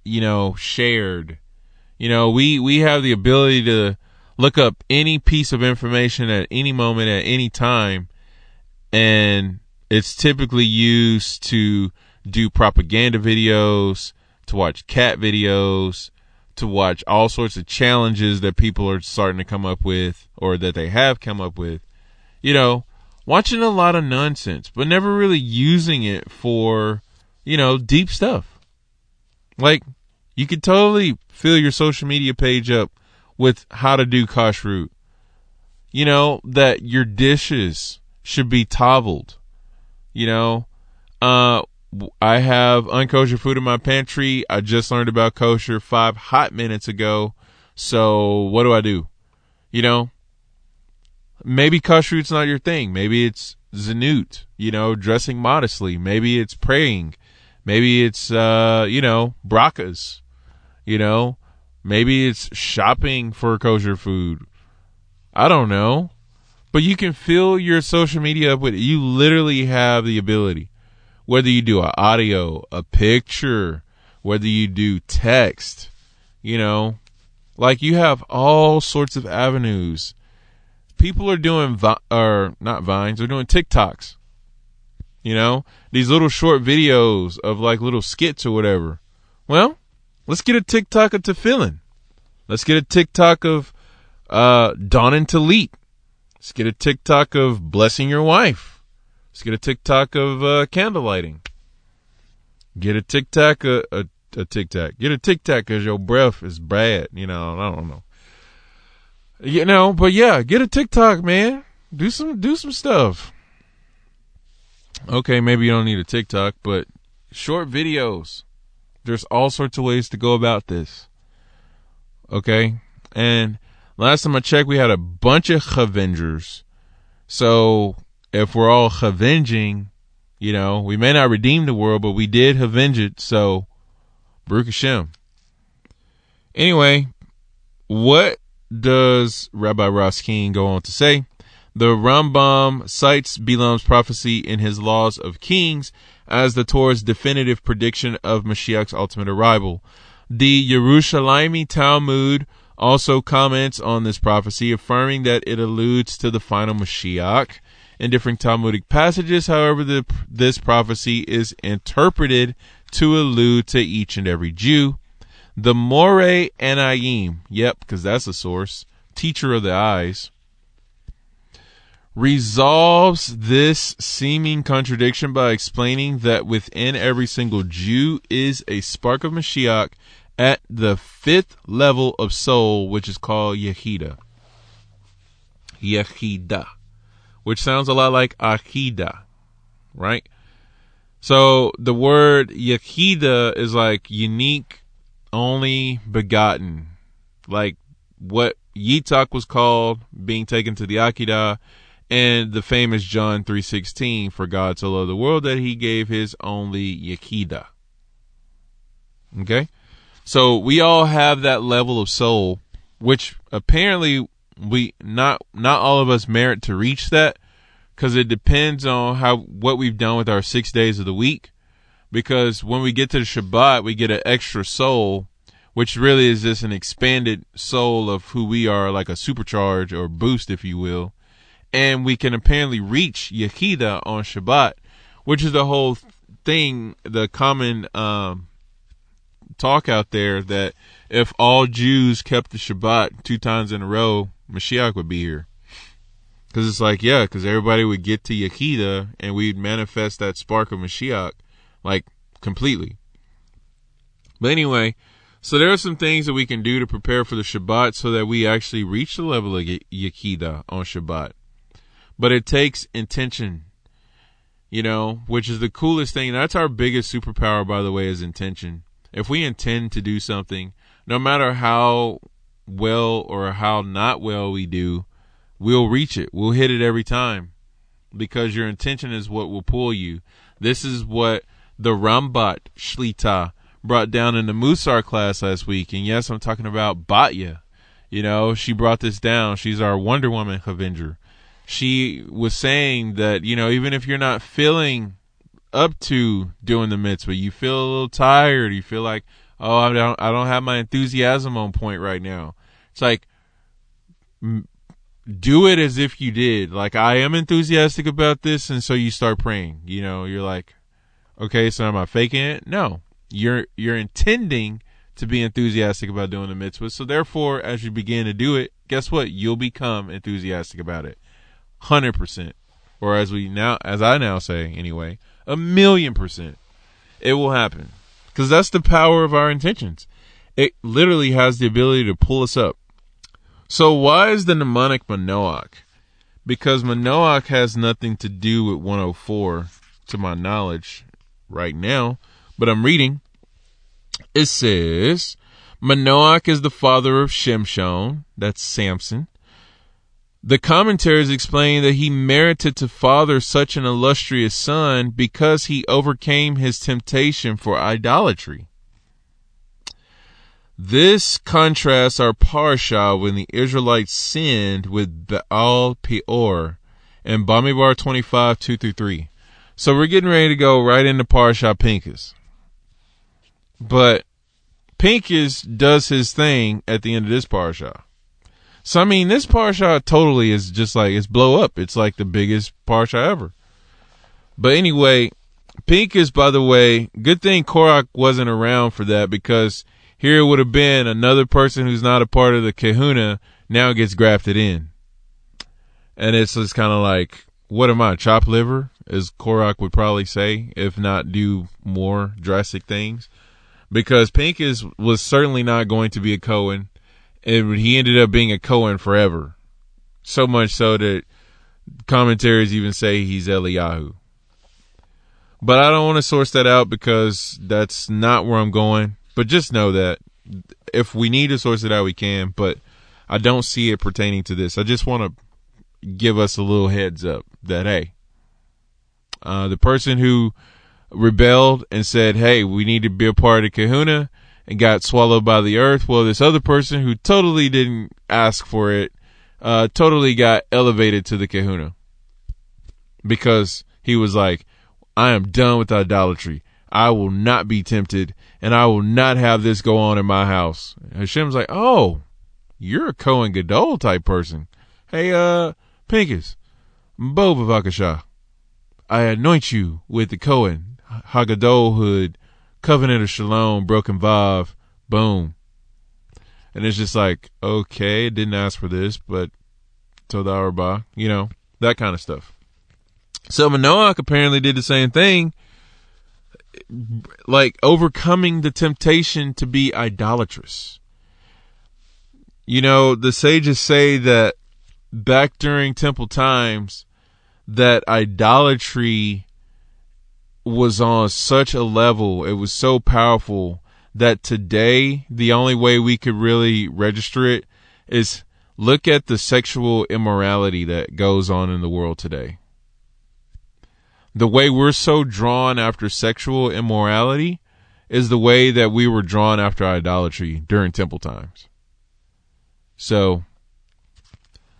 you know, shared. You know, we we have the ability to look up any piece of information at any moment at any time and it's typically used to do propaganda videos, to watch cat videos, to watch all sorts of challenges that people are starting to come up with or that they have come up with. You know, watching a lot of nonsense, but never really using it for, you know, deep stuff. Like, you could totally fill your social media page up with how to do kashrut. You know, that your dishes should be tavled. You know, uh, I have unkosher food in my pantry. I just learned about kosher five hot minutes ago. So what do I do? You know, maybe kashrut's not your thing. Maybe it's tzniut, you know, dressing modestly. Maybe it's praying. Maybe it's, uh, you know, brachas, you know, maybe it's shopping for kosher food. I don't know, but you can fill your social media up with, you literally have the ability whether you do an audio, a picture, whether you do text, you know, like you have all sorts of avenues. People are doing, vi- or not vines, they're doing TikToks. You know, these little short videos of like little skits or whatever. Well, let's get a TikTok of Tefillin. Let's get a TikTok of uh, Dawn and Talit. Let's get a TikTok of blessing your wife. Let's get a TikTok of uh, candle lighting. Get a TikTok, a, a, a TikTok. Get a TikTok because your breath is bad. You know, I don't know. You know, but yeah, get a TikTok, man. Do some, do some stuff. Okay, maybe you don't need a TikTok, but short videos. There's all sorts of ways to go about this. Okay, and last time I checked, we had a bunch of Avengers. So if we're all avenging, You know, we may not redeem the world, but we did avenge it. So, Baruch Hashem. Anyway, what does Rabbi Raskin go on to say? The Rambam cites Bilam's prophecy in his Laws of Kings as the Torah's definitive prediction of Mashiach's ultimate arrival. The Yerushalmi Talmud also comments on this prophecy, affirming that it alludes to the final Mashiach. In different Talmudic passages, however, the, this prophecy is interpreted to allude to each and every Jew. The Moreh Anayim, yep, because that's a source, teacher of the eyes, resolves this seeming contradiction by explaining that within every single Jew is a spark of Mashiach at the fifth level of soul, which is called Yehida. Yehida, which sounds a lot like Ahida, right? So the word Yehida is like unique, only begotten, like what Yitzhak was called, being taken to the Akedah, and the famous John 3.16, for God so loved the world that he gave his only Yehida. Okay? So we all have that level of soul, which apparently we not not all of us merit to reach that because it depends on how what we've done with our six days of the week. Because when we get to the Shabbat, we get an extra soul, which really is just an expanded soul of who we are, like a supercharge or boost, if you will. And we can apparently reach Yehida on Shabbat, which is the whole thing, the common um, talk out there that if all Jews kept the Shabbat two times in a row, Mashiach would be here. Because it's like, yeah, because everybody would get to Yehida and we'd manifest that spark of Mashiach, like, completely. But anyway, so there are some things that we can do to prepare for the Shabbat so that we actually reach the level of Yehida on Shabbat. But it takes intention, you know, which is the coolest thing. That's our biggest superpower, by the way, is intention if we intend to do something, no matter how well or how not well we do, we'll reach it. We'll hit it every time because your intention is what will pull you. This is what the Rambat Shlita brought down in the Musar class last week. And yes, I'm talking about Batya. You know, she brought this down. She's our Wonder Woman Avenger. She was saying that, you know, even if you're not feeling up to doing the mitzvah. You feel a little tired. You feel like, oh, I don't, I don't have my enthusiasm on point right now. It's like, do it as if you did. Like, I am enthusiastic about this. And so you start praying, you know, you're like, okay, so am I faking it? No, you're, you're intending to be enthusiastic about doing the mitzvah. So therefore, as you begin to do it, guess what? You'll become enthusiastic about it. 100%. Or as we now, as I now say anyway, a million percent. It will happen. Because that's the power of our intentions. It literally has the ability to pull us up. So why is the mnemonic Manoach? Because Manoach has nothing to do with 104 to my knowledge right now, but I'm reading. It says Manoach is the father of Shimshon, that's Samson, the commentaries explain that he merited to father such an illustrious son because he overcame his temptation for idolatry. This contrasts our parsha when the Israelites sinned with Baal Peor in Bamidbar 25, 2 through 3. So we're getting ready to go right into parsha Pinchas. But Pinchas does his thing at the end of this parsha. So I mean, this parsha totally is just like it's blow up. It's like the biggest parsha ever. But anyway, Pinchas, by the way, good thing Korach wasn't around for that because here it would have been another person who's not a part of the Kehunah now gets grafted in, and it's just kind of like, what am I, chop liver? As Korach would probably say, if not do more drastic things, because Pinchas was certainly not going to be a Cohen and he ended up being a Cohen forever. So much so that commentaries even say he's Eliyahu. But I don't want to source that out because that's not where I'm going. But just know that if we need to source it out, we can. But I don't see it pertaining to this. I just want to give us a little heads up that, hey, Uh, the person who rebelled and said, "Hey, we need to be a part of Kehunah," and got swallowed by the earth. Well, this other person who totally didn't ask for it, uh, totally got elevated to the Kehunah because he was like, "I am done with idolatry. I will not be tempted, and I will not have this go on in my house." Hashem's like, "Oh, you're a Cohen Gadol type person. Hey, uh, Pincus, Bo I anoint you with the Kohen, Hagadolhood, Covenant of Shalom, Broken Vav, boom. And it's just like, okay, didn't ask for this, but Toda Raba, you know, that kind of stuff. So Manoach apparently did the same thing, like overcoming the temptation to be idolatrous. You know, the sages say that back during temple times, that idolatry was on such a level, it was so powerful that today the only way we could really register it is look at the sexual immorality that goes on in the world today. The way we're so drawn after sexual immorality is the way that we were drawn after idolatry during temple times. So,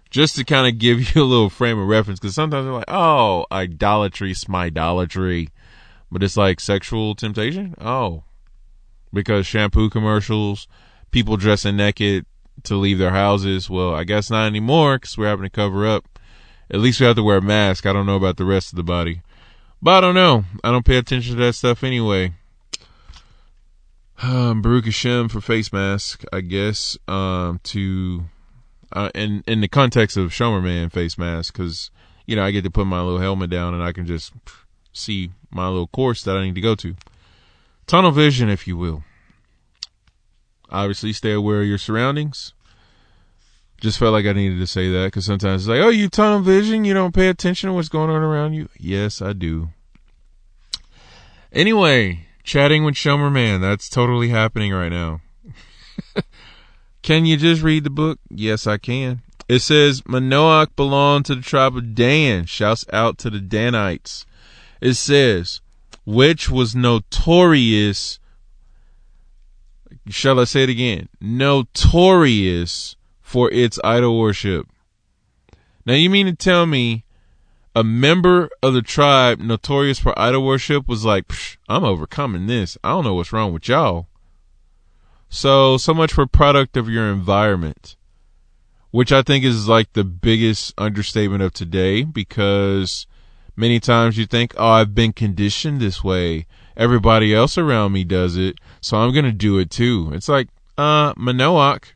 just to kind of give (laughs) you a little frame of reference, because sometimes they're like, oh, idolatry, idolatry. But it's like sexual temptation? Oh. Because shampoo commercials, people dressing naked to leave their houses. Well, I guess not anymore because we're having to cover up. At least we have to wear a mask. I don't know about the rest of the body. But I don't know. I don't pay attention to that stuff anyway. Um, Baruch Hashem for face mask, I guess, um, to, uh, in, in the context of Shomer Man face mask, cause, you know, I get to put my little helmet down and I can just see my little course that I need to go to. Tunnel vision, if you will. Obviously, stay aware of your surroundings. Just felt like I needed to say that because sometimes it's like, oh, you tunnel vision, you don't pay attention to what's going on around you. Yes, I do. Anyway, chatting with Shomer Man, that's totally happening right now. (laughs) can you just read the book? Yes, I can. It says Manoach belonged to the tribe of Dan. Shouts out to the Danites it says, which was notorious. Shall I say it again? Notorious for its idol worship. Now, you mean to tell me a member of the tribe notorious for idol worship was like, I'm overcoming this. I don't know what's wrong with y'all. So, so much for product of your environment, which I think is like the biggest understatement of today because Many times you think, oh, I've been conditioned this way. Everybody else around me does it, so I'm going to do it too. It's like, uh, Manoach,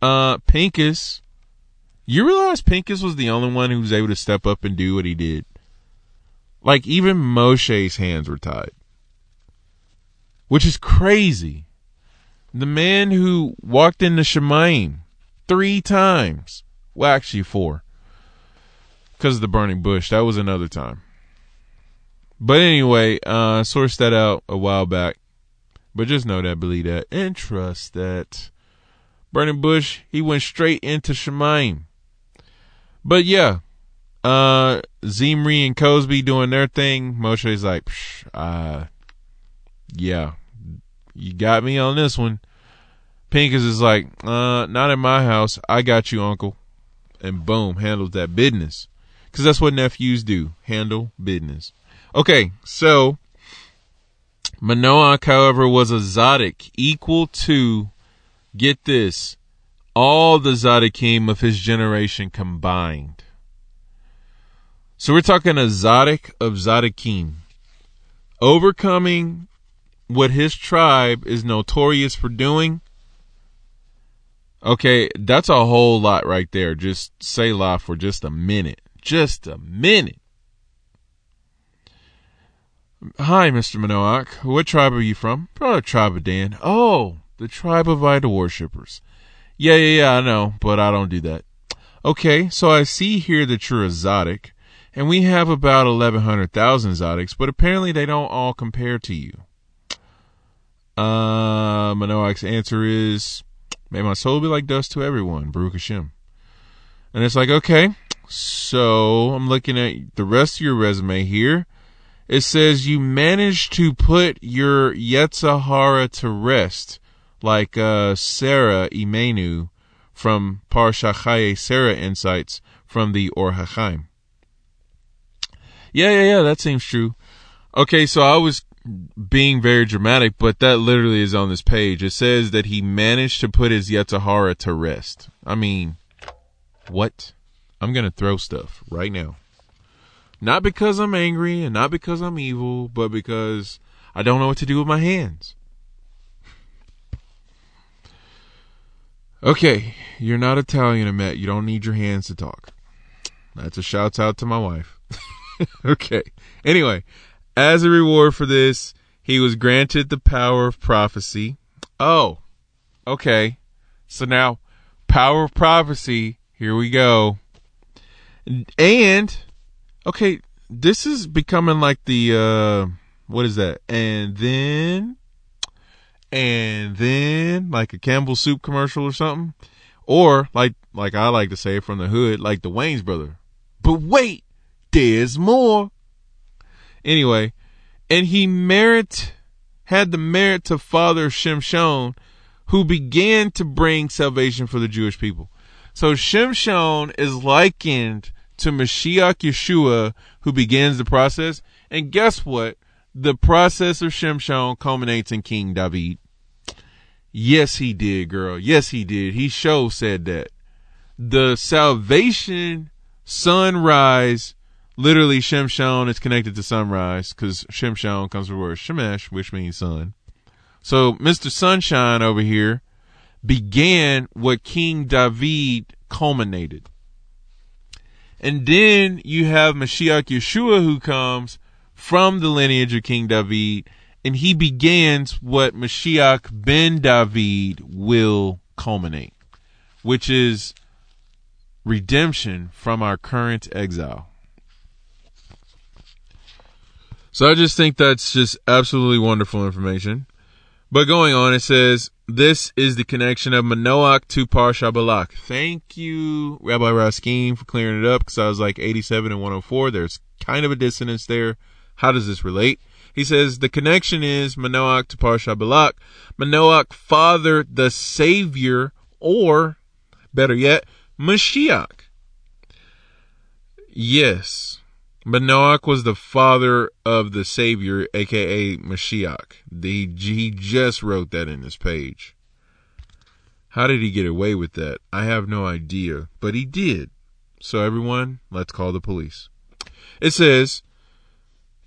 uh, Pincus. You realize Pincus was the only one who was able to step up and do what he did? Like, even Moshe's hands were tied. Which is crazy. The man who walked into Shemaim three times, well, actually four, because of the burning bush. That was another time. But anyway, uh, sourced that out a while back. But just know that, believe that, and trust that. Burning bush, he went straight into Shemaim. But yeah, uh, Zimri and Cozbi doing their thing. Moshe's like, uh, yeah, you got me on this one. Pincus is like, uh, not in my house. I got you, uncle. And boom, handles that business because that's what nephews do handle business. Okay, so Manoach, however, was a Tzaddik equal to, get this, all the Tzaddikim of his generation combined. So we're talking a Tzaddik of Tzaddikim, overcoming what his tribe is notorious for doing. Okay, that's a whole lot right there. Just say la for just a minute just a minute. Hi, Mr. Manoach. What tribe are you from? Probably tribe of Dan. Oh, the tribe of idol worshippers. Yeah, yeah, yeah, I know, but I don't do that. Okay, so I see here that you're a Tzaddik, and we have about 1,100,000 Tzaddiks, but apparently they don't all compare to you. Uh, Manoach's answer is, may my soul be like dust to everyone, Baruch Hashem. And it's like, okay, so I'm looking at the rest of your resume here. It says you managed to put your Yetzer Hara to rest, like uh, Sarah Imenu from Parsha Chaye Sarah Insights from the Or HaChaim. Yeah, yeah, yeah, that seems true. Okay, so I was being very dramatic, but that literally is on this page. It says that he managed to put his Yetzer Hara to rest. I mean, what? I'm going to throw stuff right now. Not because I'm angry and not because I'm evil, but because I don't know what to do with my hands. Okay, you're not Italian, Amet. You don't need your hands to talk. That's a shout out to my wife. (laughs) okay. Anyway, as a reward for this, he was granted the power of prophecy. Oh, okay. So now, power of prophecy. Here we go. And, okay, this is becoming like the, uh, what is that? And then and then like a Campbell soup commercial or something. Or like like I like to say from the hood, like the Wayne's brother. But wait, there's more. Anyway, and he merit had the merit to father Shimshon, who began to bring salvation for the Jewish people. So Shimshon is likened to Mashiach Yeshua, who begins the process. And guess what? The process of Shimshon culminates in King David. Yes, he did, girl. Yes, he did. He show said that. The salvation sunrise, literally Shimshon is connected to sunrise because Shimshon comes from the word Shemesh, which means sun. So Mr. Sunshine over here began what King David culminated. And then you have Mashiach Yeshua who comes from the lineage of King David, and he begins what Mashiach ben David will culminate, which is redemption from our current exile. So I just think that's just absolutely wonderful information. But going on, it says, this is the connection of Manoach to Parsha Balak. Thank you, Rabbi Raskin, for clearing it up because I was like 87 and 104. There's kind of a dissonance there. How does this relate? He says the connection is Manoach to Parsha Balak. Manoach fathered the Savior, or better yet, Mashiach. Yes, Manoach was the father of the Savior, aka Mashiach. The, he just wrote that in his page. How did he get away with that? I have no idea, but he did. So everyone, let's call the police. It says,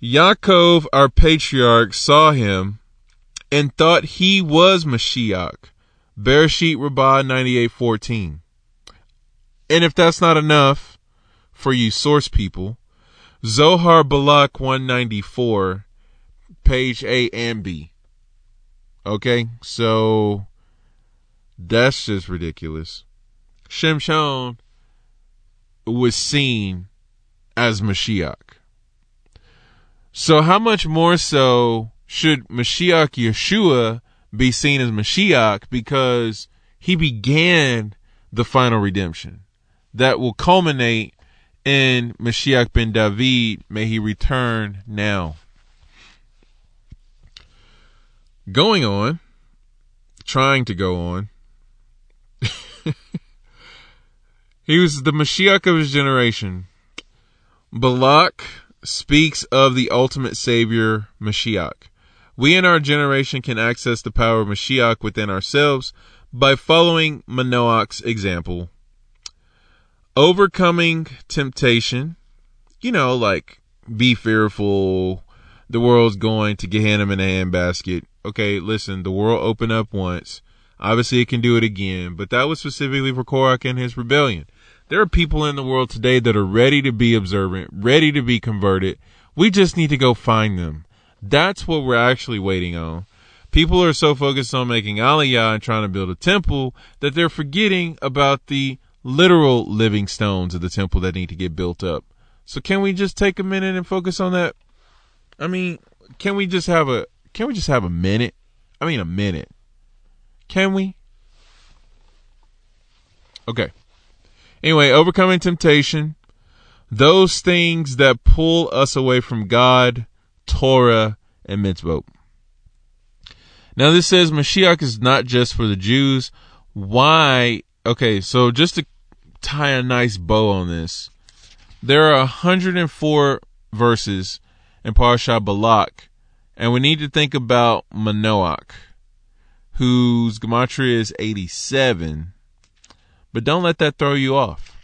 Yaakov, our patriarch, saw him and thought he was Mashiach. Bereshit Rabbah 9814. And if that's not enough for you source people, Zohar Balak 194, page A and B. Okay, so that's just ridiculous. Shimshon was seen as Mashiach. So how much more so should Mashiach Yeshua be seen as Mashiach because he began the final redemption that will culminate in Mashiach ben David. May he return now. Going on, trying to go on. (laughs) he was the Mashiach of his generation. Balak speaks of the ultimate savior, Mashiach. We in our generation can access the power of Mashiach within ourselves by following Manoach's example. Overcoming temptation, you know, like be fearful, the world's going to get Gehenna in a handbasket. Okay, listen, the world opened up once. Obviously, it can do it again, but that was specifically for Korach and his rebellion. There are people in the world today that are ready to be observant, ready to be converted. We just need to go find them. That's what we're actually waiting on. People are so focused on making Aliyah and trying to build a temple that they're forgetting about the literal living stones of the temple that need to get built up. So can we just take a minute and focus on that? I mean, can we just have a can we just have a minute? I mean a minute. Can we? Okay. Anyway, overcoming temptation, those things that pull us away from God, Torah, and mitzvot. Now this says Mashiach is not just for the Jews. Why? Okay, so just to tie a nice bow on this, there are 104 verses in Parsha Balak, and we need to think about Manoach, whose gematria is 87. But don't let that throw you off.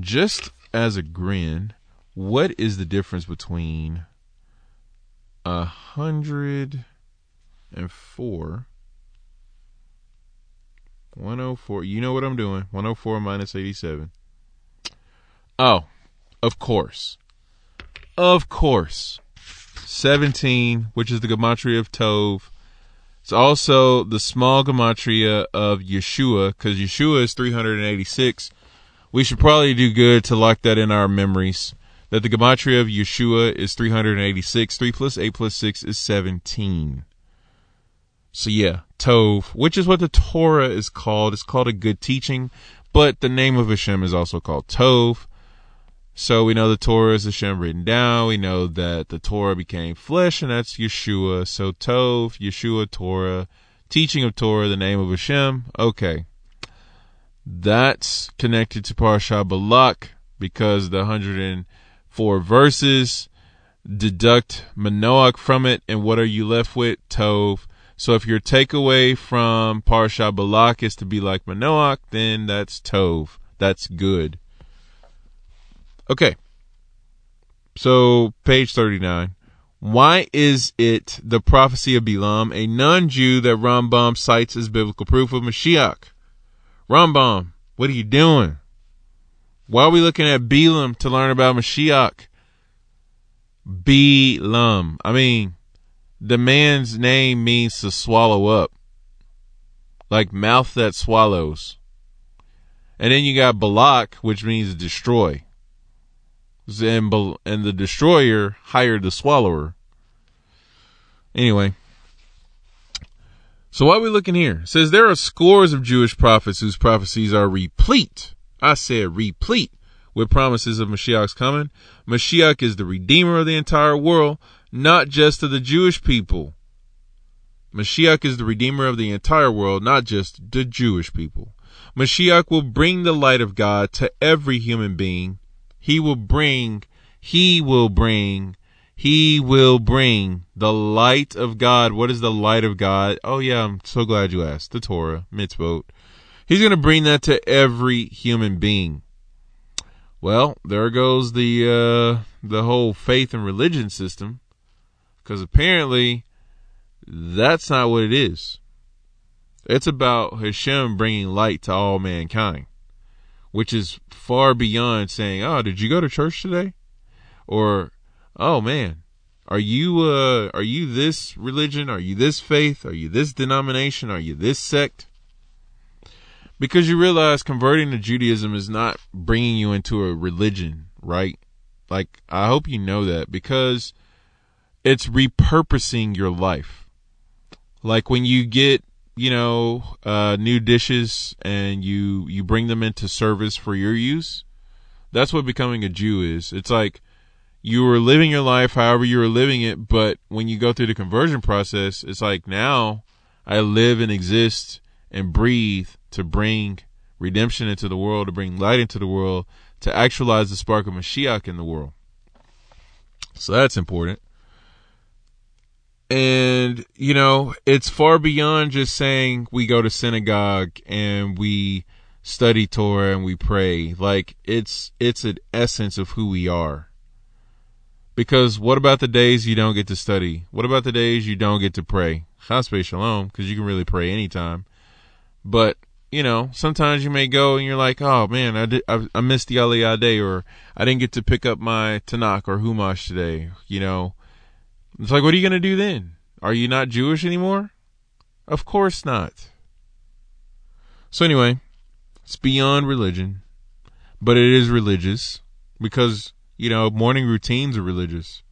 Just as a grin, what is the difference between a hundred and four? 104. You know what I'm doing. 104 minus 87. Oh, of course. Of course. 17, which is the gematria of Tov. It's also the small gematria of Yeshua, because Yeshua is 386 we should probably do good to lock that in our memories. That the gematria of Yeshua is 386. 3 plus 8 plus 6 is 17. So yeah, Tov, which is what the Torah is called. It's called a good teaching, but the name of Hashem is also called Tov. So we know the Torah is Hashem written down. We know that the Torah became flesh, and that's Yeshua. So Tov, Yeshua, Torah, teaching of Torah, the name of Hashem. Okay. That's connected to Parsha Balak because the 104 verses deduct Manoach from it, and what are you left with? Tov. So if your takeaway from Parsha Balak is to be like Manoach, then that's Tov. That's good. Okay. So page 39. Why is it the prophecy of Bilam, a non-Jew that Rambam cites as biblical proof of Mashiach? Rambam, what are you doing? Why are we looking at Balaam to learn about Mashiach? Balaam. I mean, the man's name means to swallow up. Like mouth that swallows. And then you got Balak, which means destroy. And, and the destroyer hired the swallower. Anyway. So why are we looking here? It says there are scores of Jewish prophets whose prophecies are replete. I said replete with promises of Mashiach's coming. Mashiach is the redeemer of the entire world, not just to the Jewish people. Mashiach is the redeemer of the entire world, not just the Jewish people. Mashiach will bring the light of God to every human being. He will bring, he will bring he will bring the light of God. What is the light of God? Oh yeah, I'm so glad you asked. The Torah, mitzvot. He's going to bring that to every human being. Well, there goes the uh, the whole faith and religion system, because apparently that's not what it is. It's about Hashem bringing light to all mankind, which is far beyond saying, "Oh, did you go to church today?" or oh man, are you uh are you this religion? Are you this faith? Are you this denomination? Are you this sect? Because you realize converting to Judaism is not bringing you into a religion, right? Like I hope you know that because it's repurposing your life. Like when you get, you know, uh, new dishes and you you bring them into service for your use, that's what becoming a Jew is. It's like you were living your life however you were living it, but when you go through the conversion process, it's like now I live and exist and breathe to bring redemption into the world, to bring light into the world, to actualize the spark of Mashiach in the world. So that's important. And, you know, it's far beyond just saying we go to synagogue and we study Torah and we pray. Like it's it's an essence of who we are. Because what about the days you don't get to study? What about the days you don't get to pray? Chas v'shalom, because you can really pray anytime. But you know, sometimes you may go and you're like, oh man, I did, I, I missed the Aliyah day, or I didn't get to pick up my Tanakh or Humash today. You know, it's like, what are you gonna do then? Are you not Jewish anymore? Of course not. So anyway, it's beyond religion, but it is religious because you know, morning routines are religious.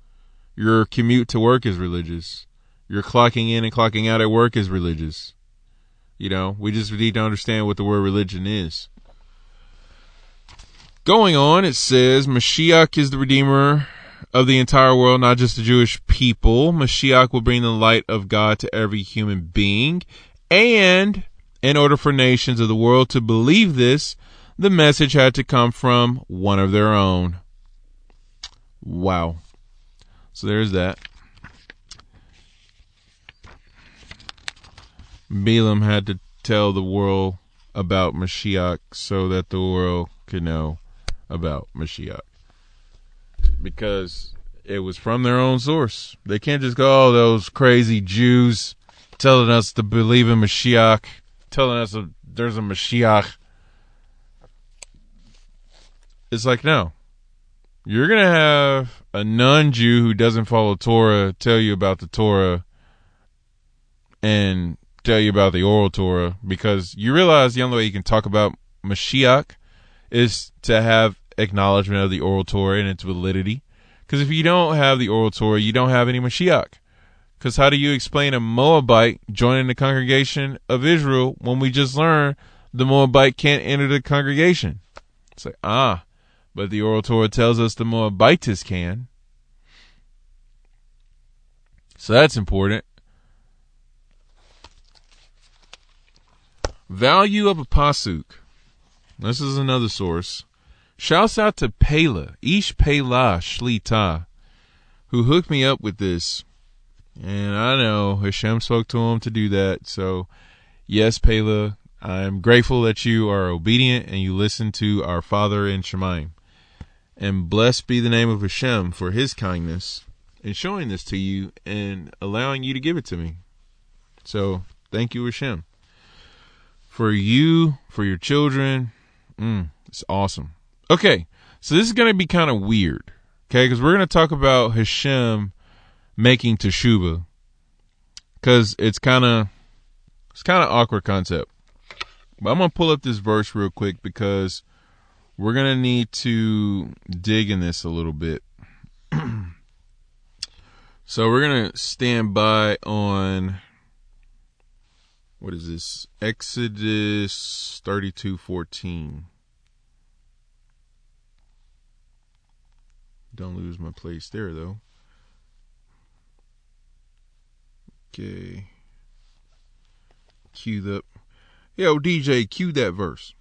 Your commute to work is religious. Your clocking in and clocking out at work is religious. You know, we just need to understand what the word religion is. Going on, it says Mashiach is the Redeemer of the entire world, not just the Jewish people. Mashiach will bring the light of God to every human being. And in order for nations of the world to believe this, the message had to come from one of their own. Wow. So there's that. Balaam had to tell the world about Mashiach so that the world could know about Mashiach. Because it was from their own source. They can't just go, oh, those crazy Jews telling us to believe in Mashiach, telling us there's a Mashiach. It's like, no. You're going to have a non Jew who doesn't follow Torah tell you about the Torah and tell you about the oral Torah because you realize the only way you can talk about Mashiach is to have acknowledgement of the oral Torah and its validity. Because if you don't have the oral Torah, you don't have any Mashiach. Because how do you explain a Moabite joining the congregation of Israel when we just learned the Moabite can't enter the congregation? It's like, ah, but the oral Torah tells us the Moabites can. So that's important. Value of a pasuk. This is another source. Shouts out to Pela, Ish Pela Shlita, who hooked me up with this. And I know Hashem spoke to him to do that. So, yes, Pela, I'm grateful that you are obedient and you listen to our Father in Shemaim. And blessed be the name of Hashem for his kindness in showing this to you and allowing you to give it to me. So, thank you, Hashem. For you, for your children, mm, it's awesome. Okay, so this is going to be kind of weird, okay? Because we're going to talk about Hashem making teshuva, because it's kind of it's kind of awkward concept. But I'm going to pull up this verse real quick because we're going to need to dig in this a little bit. (clears throat) so we're going to stand by on what is this? Exodus 32:14. Don't lose my place there, though. Okay. Cue up. Yo, DJ, cue that verse.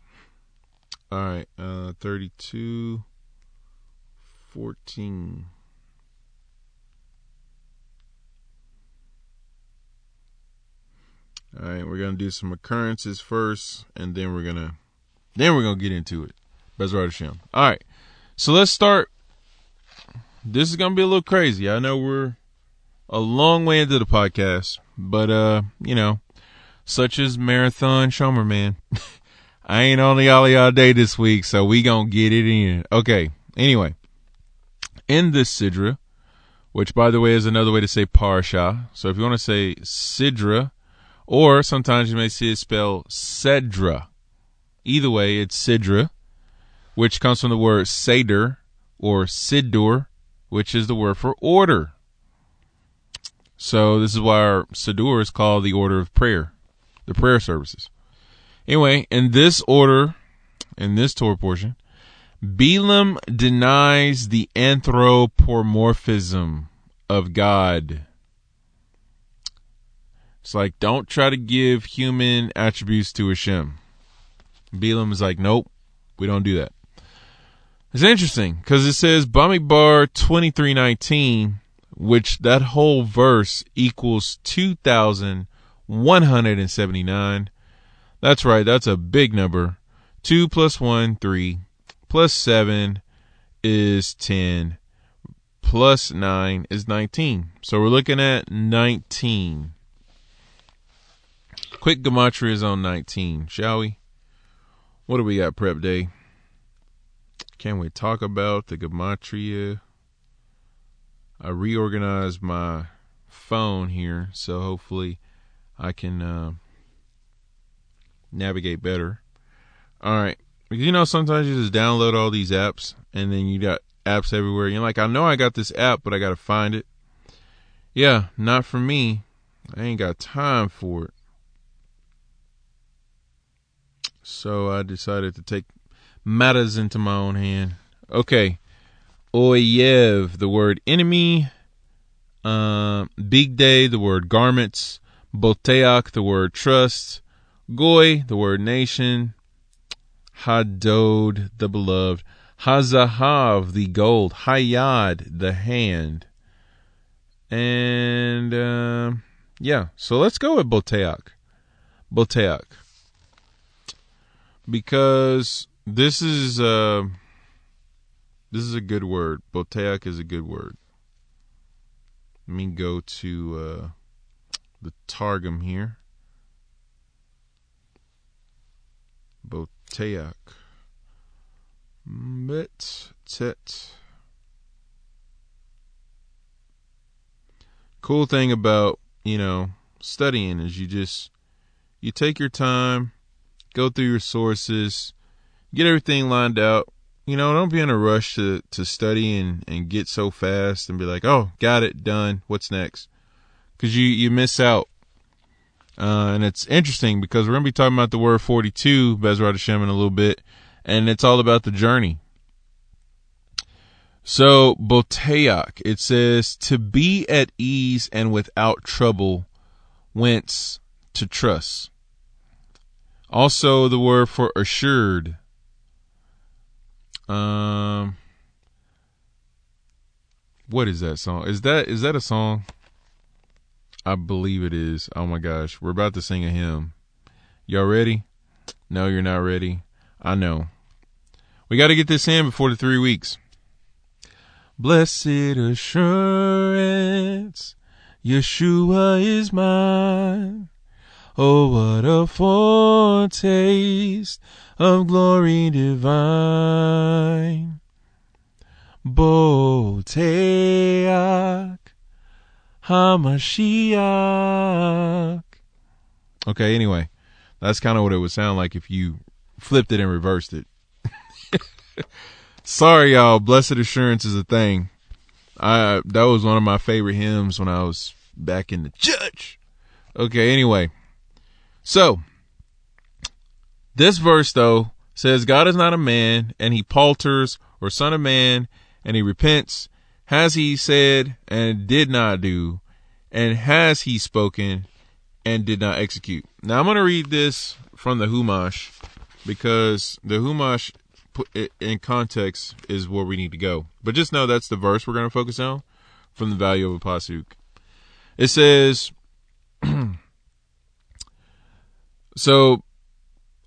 All right, uh, 32, 14. All right, we're gonna do some occurrences first, and then we're gonna, then we're gonna get into it. Bezrat Hashem. All right, so let's start this is gonna be a little crazy. I know we're a long way into the podcast, but uh, you know, such as marathon Shomer man. (laughs) I ain't on the ollie all day this week, so we gonna get it in. Okay. Anyway, in this sidra, which by the way is another way to say parsha. So if you want to say sidra, or sometimes you may see it spelled sedra. Either way, it's sidra, which comes from the word seder or siddur, which is the word for order. So this is why our Siddur is called the order of prayer, the prayer services. Anyway, in this order, in this Torah portion, Balaam denies the anthropomorphism of God. It's like, don't try to give human attributes to Hashem. Balaam is like, nope, we don't do that. It's interesting because it says Bamidbar 2319, which that whole verse equals 2,179. That's right, that's a big number. 2 plus 1, 3, plus 7 is 10, plus 9 is 19. So we're looking at 19. Quick gematria is on 19, shall we? What do we got prep day? Can we talk about the gematria? I reorganized my phone here, so hopefully I can uh, navigate better. All right. You know, sometimes you just download all these apps and then you got apps everywhere. You're like, I know I got this app, but I got to find it. Yeah, not for me. I ain't got time for it. So I decided to take matters into my own hand. Okay. Oyev, the word enemy. Uh, bigdei, the word garments. Boteach, the word trust. Goy, the word nation. Hadod, the beloved. Hazahav, the gold. Hayad, the hand. And uh, yeah, so let's go with Boteach. Boteach. Because this is uh this is a good word. Boteach is a good word. Let me go to uh the Targum here. Boteach. Bet tet. Cool thing about, you know, studying is you just you take your time, go through your sources, get everything lined out. You know, don't be in a rush to, to study and, and get so fast and be like, oh, got it, done. What's next? Because you, you miss out. Uh, and it's interesting because we're going to be talking about the word 42, Bezrat Hashem, in a little bit, and it's all about the journey. So, Boteach, it says, to be at ease and without trouble, whence to trust. Also, the word for assured. Um, what is that song? Is that is that a song? I believe it is. Oh my gosh, we're about to sing a hymn. Y'all ready? No, you're not ready. I know. We got to get this in before the three weeks. Blessed assurance, Yeshua is mine. Oh, what a foretaste of glory divine. Boteach Hamashiach. Okay, anyway, that's kind of what it would sound like if you flipped it and reversed it. (laughs) Sorry, y'all. Blessed assurance is a thing. I that was one of my favorite hymns when I was back in the church. Okay, anyway. So, this verse though says God is not a man and he palters or son of man and he repents. Has he said and did not do? And has he spoken and did not execute? Now I'm going to read this from the Humash because the Humash in context is where we need to go. But just know that's the verse we're going to focus on from the value of a pasuk. It says, (clears throat) so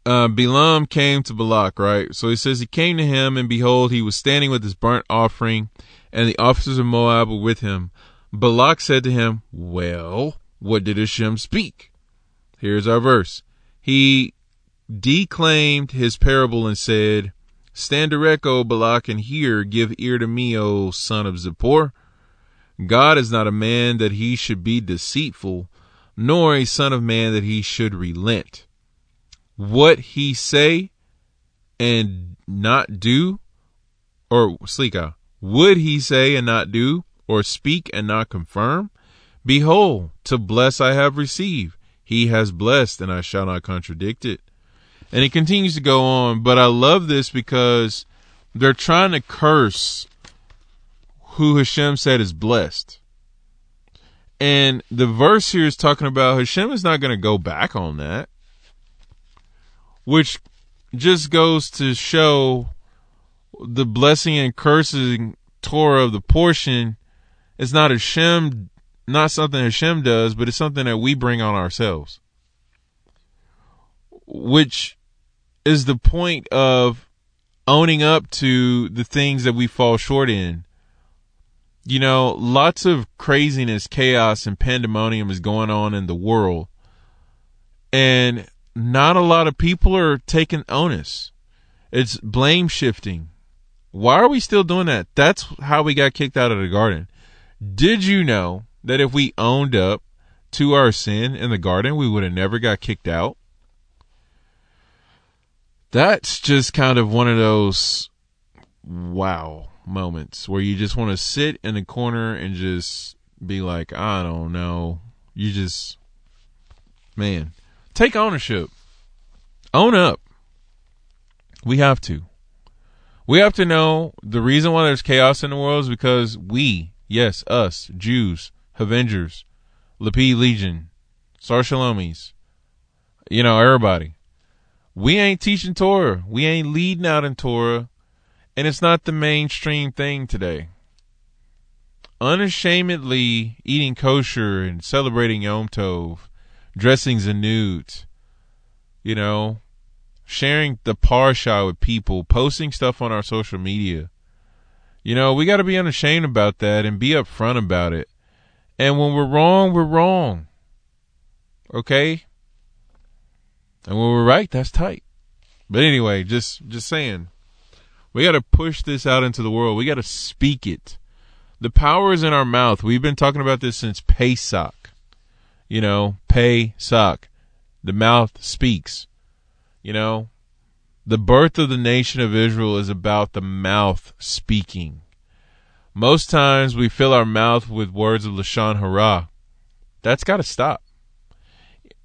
uh, Balaam came to Balak, right? So he says he came to him, and behold, he was standing with his burnt offering, and the officers of Moab were with him. Balak said to him, Well, what did Hashem speak? Here's our verse. He declaimed his parable and said, Stand erect, O Balak, and hear, give ear to me, O son of Zippor. God is not a man that he should be deceitful, nor a son of man that he should relent. What he say and not do, or Slika, would he say and not do, or speak and not confirm? Behold, to bless I have received. He has blessed, and I shall not contradict it. And it continues to go on, but I love this because they're trying to curse who Hashem said is blessed. And the verse here is talking about Hashem is not going to go back on that, which just goes to show the blessing and cursing Torah of the portion is not a Hashem, not something Hashem does, but it's something that we bring on ourselves. Which is the point of owning up to the things that we fall short in. You know, lots of craziness, chaos, and pandemonium is going on in the world. And not a lot of people are taking onus. It's blame shifting. Why are we still doing that? That's how we got kicked out of the garden. Did you know that if we owned up to our sin in the garden, we would have never got kicked out? that's just kind of one of those wow moments where you just want to sit in a corner and just be like, I don't know. You just, man, take ownership. Own up. We have to. We have to know the reason why there's chaos in the world is because we, yes, us, Jews, Avengers, Lapid Legion, Sar Shalomis, you know, everybody. We ain't teaching Torah. We ain't leading out in Torah. And it's not the mainstream thing today. Unashamedly eating kosher and celebrating Yom Tov, dressing in nudes, you know, sharing the parsha with people, posting stuff on our social media. You know, we got to be unashamed about that and be upfront about it. And when we're wrong, we're wrong. Okay? And when we're right, that's tight. But anyway, just just saying. We got to push this out into the world. We got to speak it. The power is in our mouth. We've been talking about this since Pesach. You know, Pesach. The mouth speaks. You know, the birth of the nation of Israel is about the mouth speaking. Most times we fill our mouth with words of Lashon Hara. That's got to stop.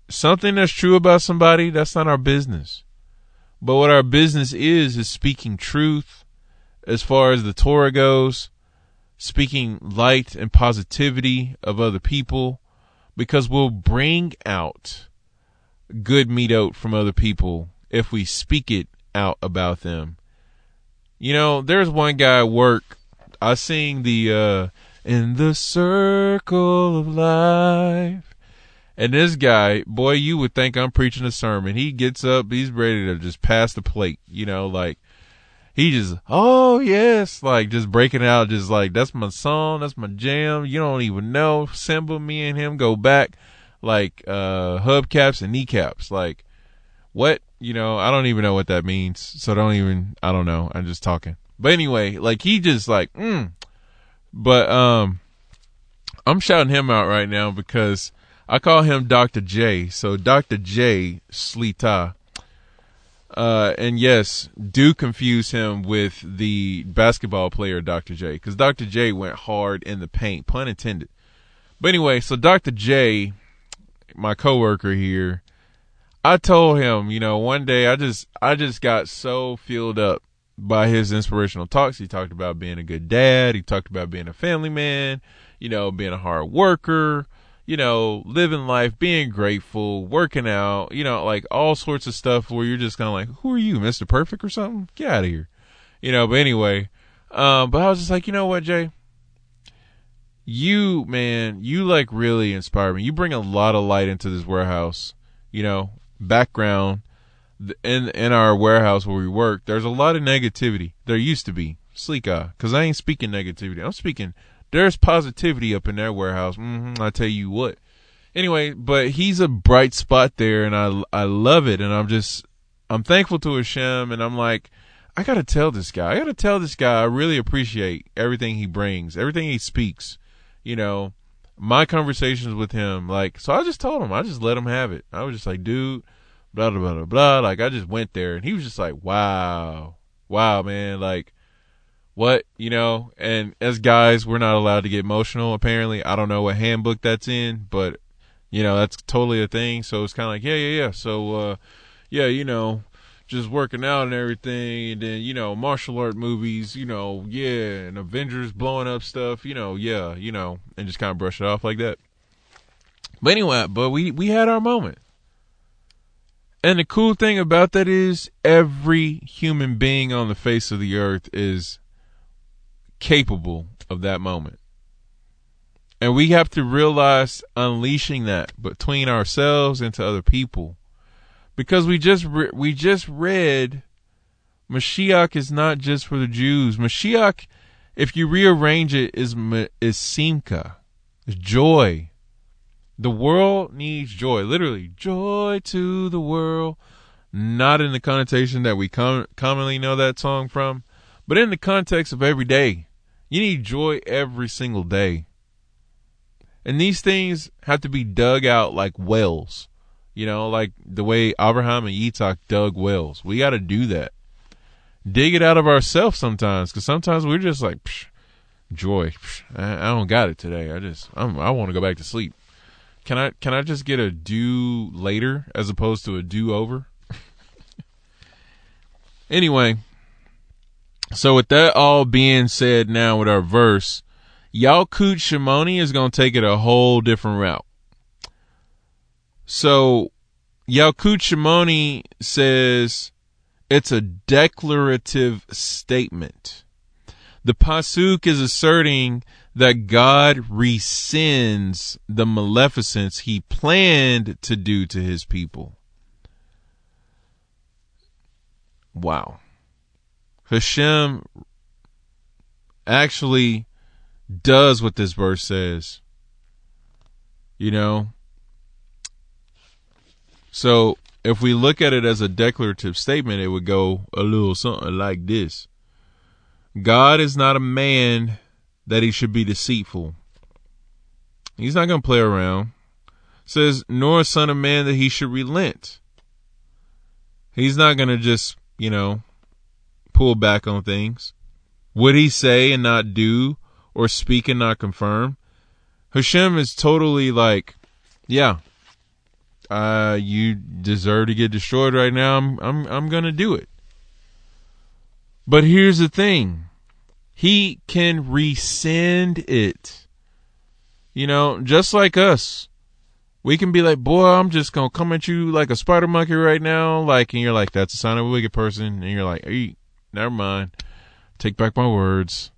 Something that's true about somebody, that's not our business. But what our business is, is speaking truth as far as the Torah goes, speaking light and positivity of other people, because we'll bring out good meat out from other people if we speak it out about them. You know, there's one guy at work. I sing the uh in the circle of life. And this guy, boy, you would think I'm preaching a sermon. He gets up, he's ready to just pass the plate, you know, like he just, oh yes, like just breaking out, just like that's my song, that's my jam. You don't even know. Simba, me and him go back like uh hubcaps and kneecaps. Like what? You know, I don't even know what that means. So don't even I don't know. I'm just talking. But anyway, like he just like mm. But um I'm shouting him out right now because I call him Dr. J. So Dr. J Shlita. Uh, and yes, do confuse him with the basketball player Dr. J because Dr. J went hard in the paint, pun intended. But anyway, so Dr. J my coworker here, I told him, you know, one day I just I just got so filled up by his inspirational talks. He talked about being a good dad, he talked about being a family man, you know, being a hard worker, you know, living life, being grateful, working out, you know, like all sorts of stuff where you're just kind of like, who are you, Mr. Perfect or something? Get out of here. You know, but anyway, um, but I was just like, you know what, Jay? you man, you like really inspire me. You bring a lot of light into this warehouse. You know, background in in our warehouse where we work. There's a lot of negativity. There used to be sleek because I ain't speaking negativity. I'm speaking. There's positivity up in that warehouse. Mm-hmm, I tell you what. Anyway, but he's a bright spot there, and I I love it, and I'm just I'm thankful to Hashem, and I'm like. I gotta tell this guy. I gotta tell this guy. I really appreciate everything he brings, everything he speaks you know, my conversations with him, like, so I just told him, I just let him have it. I was just like, dude, blah, blah, blah, blah. Like, I just went there and he was just like, wow, wow, man. Like, what, you know, and as guys, we're not allowed to get emotional, apparently. I don't know what handbook that's in, but, you know, that's totally a thing. So it's kind of like, yeah, yeah, yeah. So, uh, yeah, you know, just working out and everything, and then you know martial art movies, you know, yeah, and Avengers blowing up stuff, you know, yeah, you know, and just kind of brush it off like that. But anyway, but we we had our moment. And the cool thing about that is every human being on the face of the earth is capable of that moment. And we have to realize unleashing that between ourselves and to other people because we just re- we just read Mashiach is not just for the Jews. Mashiach, if you rearrange it, is is simcha, is joy. The world needs joy, literally joy to the world. Not in the connotation that we com- commonly know that song from, but in the context of every day. You need joy every single day. And these things have to be dug out like wells. You know, like the way Abraham and Yitzhak dug wells. We got to do that. Dig it out of ourselves sometimes, because sometimes we're just like, psh, joy. Psh, I, I, don't got it today. I just, I'm, I want to go back to sleep. Can I, can I just get a do later as opposed to a do over? (laughs) anyway, So with that all being said now with our verse, Yalkut Shimoni is going to take it a whole different route. So Yalkut Shimoni says it's a declarative statement. The Pasuk is asserting that God rescinds the maleficence he planned to do to his people. Wow. Hashem actually does what this verse says. You know? So if we look at it as a declarative statement, it would go a little something like this God is not a man that he should be deceitful. He's not going to play around. says, nor a son of man that he should relent. He's not going to just, you know, pull back on things? Would he say and not do, or speak and not confirm? Hashem is totally like, yeah, uh, you deserve to get destroyed right now. I'm, I'm, I'm gonna do it. But here's the thing. He can rescind it. You know, just like us. We can be like, boy, I'm just gonna come at you like a spider monkey right now. Like, and you're like, that's a sign of a wicked person. And you're like, hey, Never mind. Take back my words.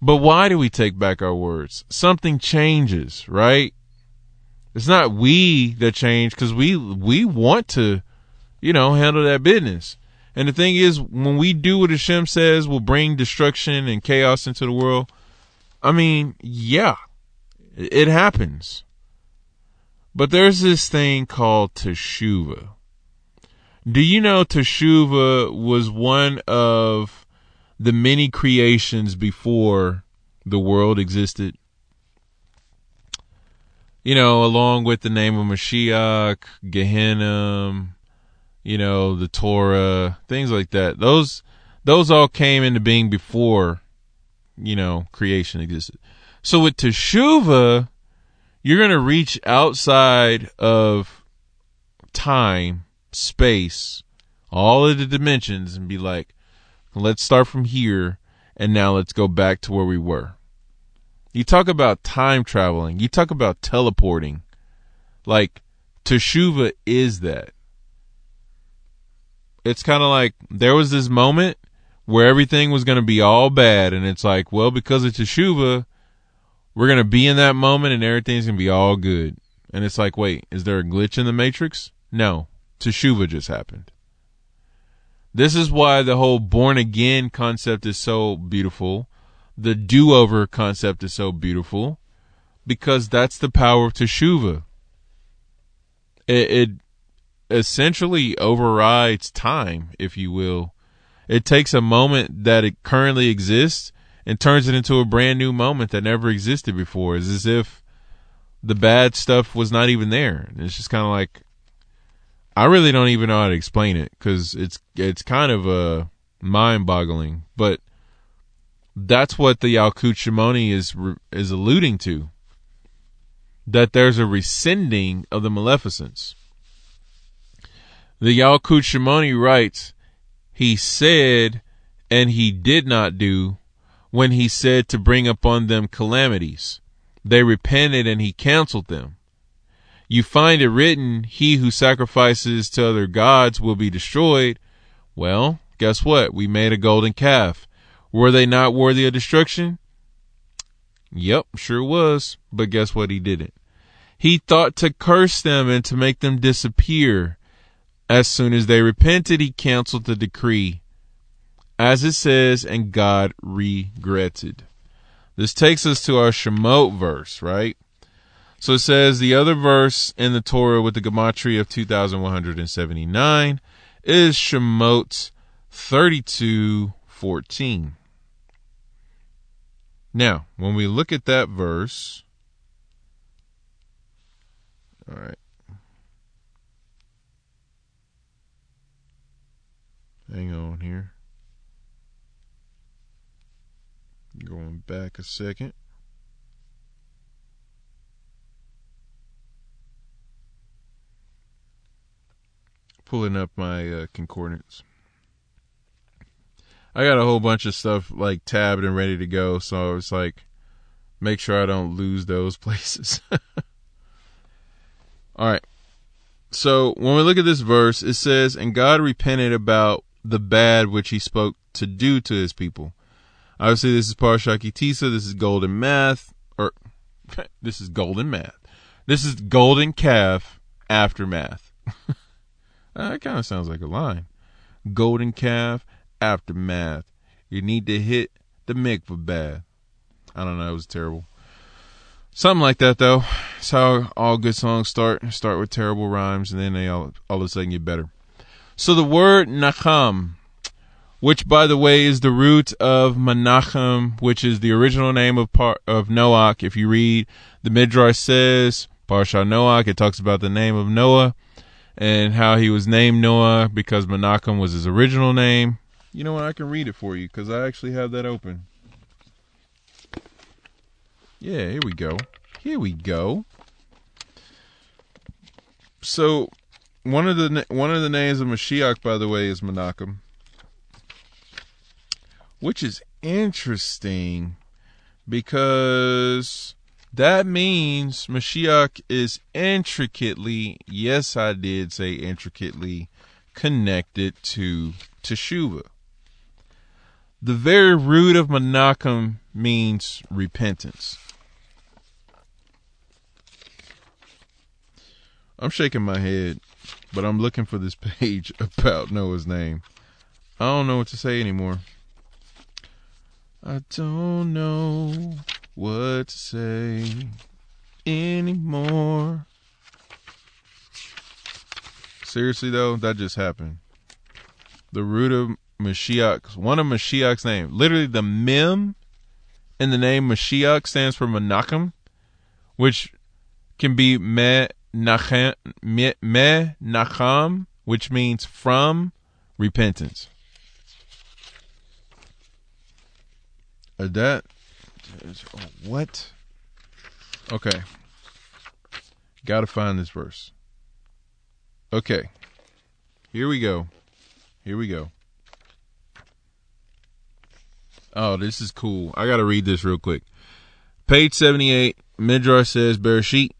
But why do we take back our words? Something changes, right? It's not we that change because we we want to, you know, handle that business. And the thing is, when we do what Hashem says will bring destruction and chaos into the world, I mean, yeah, it happens. But there's this thing called teshuva. Do you know Teshuva was one of the many creations before the world existed? You know, along with the name of Mashiach, Gehenna, you know, the Torah, things like that. Those those all came into being before, you know, creation existed. So with Teshuva, you're going to reach outside of time space, all of the dimensions, and be like, let's start from here, and now let's go back to where we were. You talk about time traveling, you talk about teleporting. Like, Teshuva is that. It's kind of like there was this moment where everything was going to be all bad, and it's like, well, because of Teshuva, we're going to be in that moment and everything's going to be all good. And it's like, wait, is there a glitch in the Matrix? No. Teshuva just happened. This is why the whole born again concept is so beautiful. The do over concept is so beautiful because that's the power of Teshuva. It, it essentially overrides time, if you will. It takes a moment that it currently exists and turns it into a brand new moment that never existed before. It's as if the bad stuff was not even there. It's just kind of like I really don't even know how to explain it because it's it's kind of uh, mind-boggling. But that's what the Yalkut is is alluding to. That there's a rescinding of the maleficence. The Yalkut writes, "He said, and he did not do, when he said to bring upon them calamities. They repented, and he counseled them." You find it written, He who sacrifices to other gods will be destroyed. Well, guess what? We made a golden calf. Were they not worthy of destruction? Yep, sure was. But guess what? He didn't. He thought to curse them and to make them disappear. As soon as they repented, he canceled the decree. As it says, and God regretted. This takes us to our Shemot verse, right? So it says the other verse in the Torah with the gematria of 2179 is Shemot 32:14. Now, when we look at that verse, all right. Hang on here. Going back a second. Pulling up my uh, concordance. I got a whole bunch of stuff like tabbed and ready to go, so it's like make sure I don't lose those (laughs) places. (laughs) All right. So when we look at this verse, it says, And God repented about the bad which he spoke to do to his people. Obviously, this is Parsha Ki Tisa. This is golden math, or (laughs) this is golden math. This is golden calf aftermath. Uh, that kind of sounds like a line. Golden calf aftermath. You need to hit the mikvah bath. I don't know. It was terrible. Something like that, though. It's how all good songs start. Start with terrible rhymes, and then they all, all of a sudden get better. So the word nacham, which by the way is the root of Menachem, which is the original name of part of Noach. If you read the Midrash says Parsha Noach, it talks about the name of Noah and how he was named Noah because Menachem was his original name. You know what? I can read it for you because I actually have that open. Yeah, here we go. Here we go. So, one of the one of the names of Mashiach, by the way, is Menachem, which is interesting because that means Mashiach is intricately, yes, I did say intricately, connected to Teshuvah. The very root of Menachem means repentance. I'm shaking my head, but I'm looking for this (laughs) page about Noah's name. I don't know what to say anymore. I don't know what to say anymore. Seriously though, that just happened. The root of Mashiach, one of Mashiach's name, literally the mem in the name Mashiach stands for Menachem, which can be me nachem, me, nacham, which means from repentance. Uh, that what? Okay, got to find this verse. Okay, here we go. Here we go. Oh, this is cool. I got to read this real quick. Page 78, Midrash says Bereshit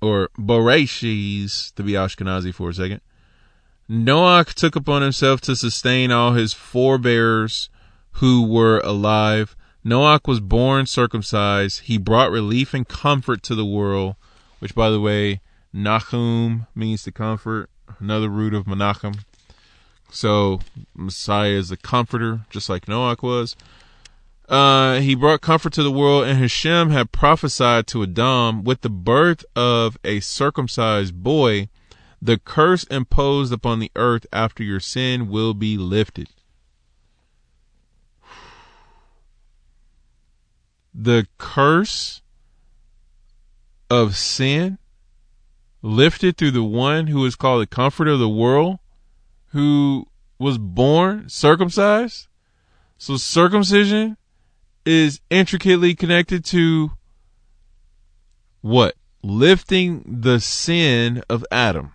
or Boreshis, to be Ashkenazi for a second. Noach took upon himself to sustain all his forebears who were alive. Noach was born circumcised. He brought relief and comfort to the world, which, by the way, Nahum means to comfort, another root of Menachem. So, Messiah is a comforter, just like Noach was. Uh, he brought comfort to the world, and Hashem had prophesied to Adam with the birth of a circumcised boy, the curse imposed upon the earth after your sin will be lifted. The curse of sin lifted through the one who is called the comforter of the world, who was born circumcised. So circumcision is intricately connected to what? Lifting the sin of Adam.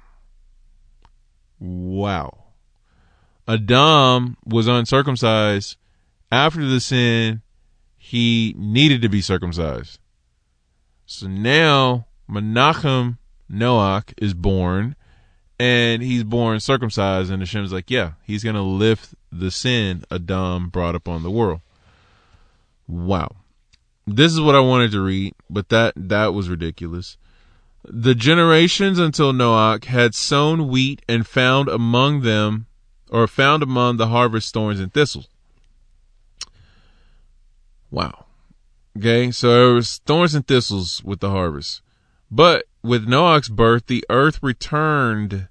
Wow. Adam was uncircumcised. After the sin, he needed to be circumcised. So now Menachem Noach is born and he's born circumcised and Hashem's like, yeah, he's to lift the sin Adam brought upon the world. Wow. This is what I wanted to read, but that that was ridiculous. The generations until Noach had sown wheat and found among them or found among the harvest thorns and thistles. Wow. Okay, so there was thorns and thistles with the harvest. But with Noach's birth, the earth returned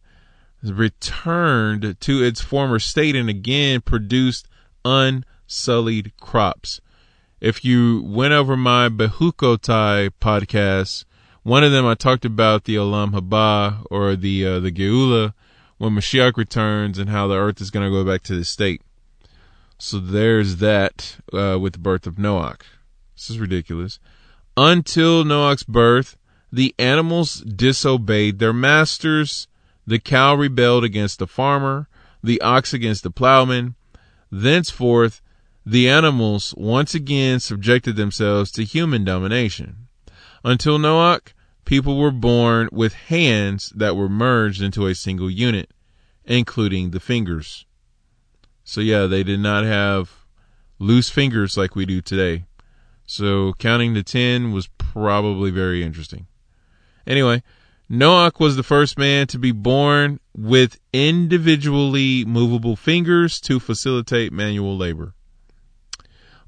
returned to its former state and again produced unsullied crops if you went over my Behukotai podcast, one of them I talked about the Olam Haba or the uh, the Geula when Mashiach returns and how the earth is going to go back to the state. So there's that uh, with the birth of Noach. This is ridiculous. Until Noach's birth, the animals disobeyed their masters. The cow rebelled against the farmer, the ox against the plowman. Thenceforth, the animals once again subjected themselves to human domination. Until Noach, people were born with hands that were merged into a single unit, including the fingers. So yeah, they did not have loose fingers like we do today. So counting to 10 was probably very interesting. Anyway, Noach was the first man to be born with individually movable fingers to facilitate manual labor.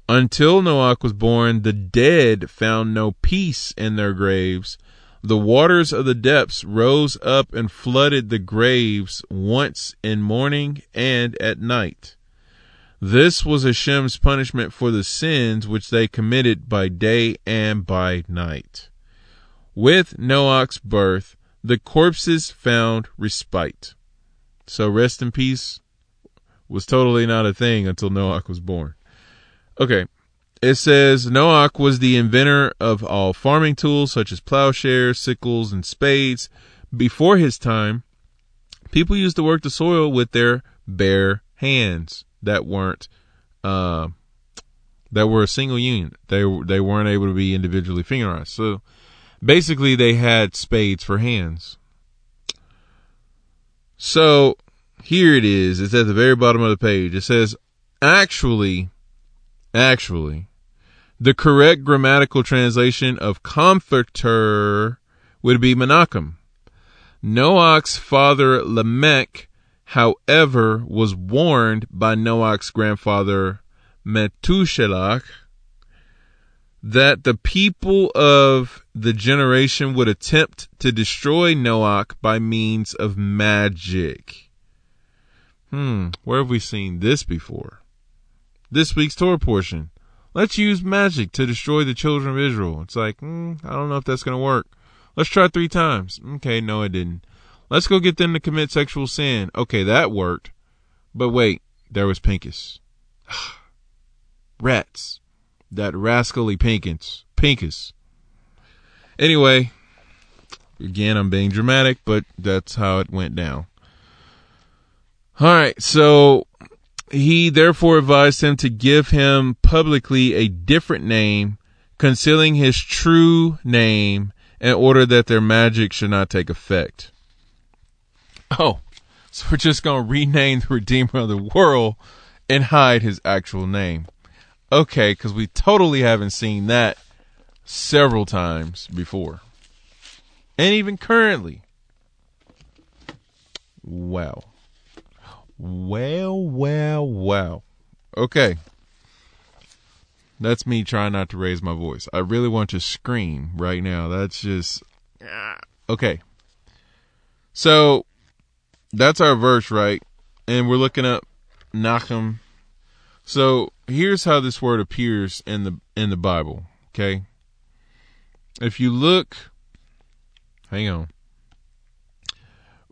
Until Noach was born, the dead found no peace in their graves. The waters of the depths rose up and flooded the graves once in morning and at night. This was Hashem's punishment for the sins which they committed by day and by night. With Noach's birth, the corpses found respite. So rest in peace was totally not a thing until Noach was born. Okay. It says Noach was the inventor of all farming tools such as plowshares, sickles, and spades. Before his time, people used to work the soil with their bare hands that weren't uh, that were a single unit. They they weren't able to be individually fingerized. So basically, they had spades for hands. So here it is. It's at the very bottom of the page. It says, actually, Actually, the correct grammatical translation of comforter would be Menachem. Noach's father Lamech, however, was warned by Noach's grandfather Methuselah that the people of the generation would attempt to destroy Noach by means of magic. Hmm, where have we seen this before? This week's Torah portion. Let's use magic to destroy the children of Israel. It's like, mm, I don't know if that's going to work. Let's try three times. Okay, no, it didn't. Let's go get them to commit sexual sin. Okay, that worked. But wait, there was Pincus. (sighs) Rats. That rascally Pincus. Pincus. Anyway, again, I'm being dramatic, but that's how it went down. All right, so he therefore advised him to give him publicly a different name, concealing his true name in order that their magic should not take effect. Oh, so we're just going to rename the Redeemer of the world and hide his actual name. Okay, because we totally haven't seen that several times before. And even currently. Wow. Well, well, well. Okay. That's me trying not to raise my voice. I really want to scream right now. That's just. Ah. Okay. So, that's our verse, right? And we're looking up Nachum. So, here's how this word appears in the in the Bible, okay? If you look hang on.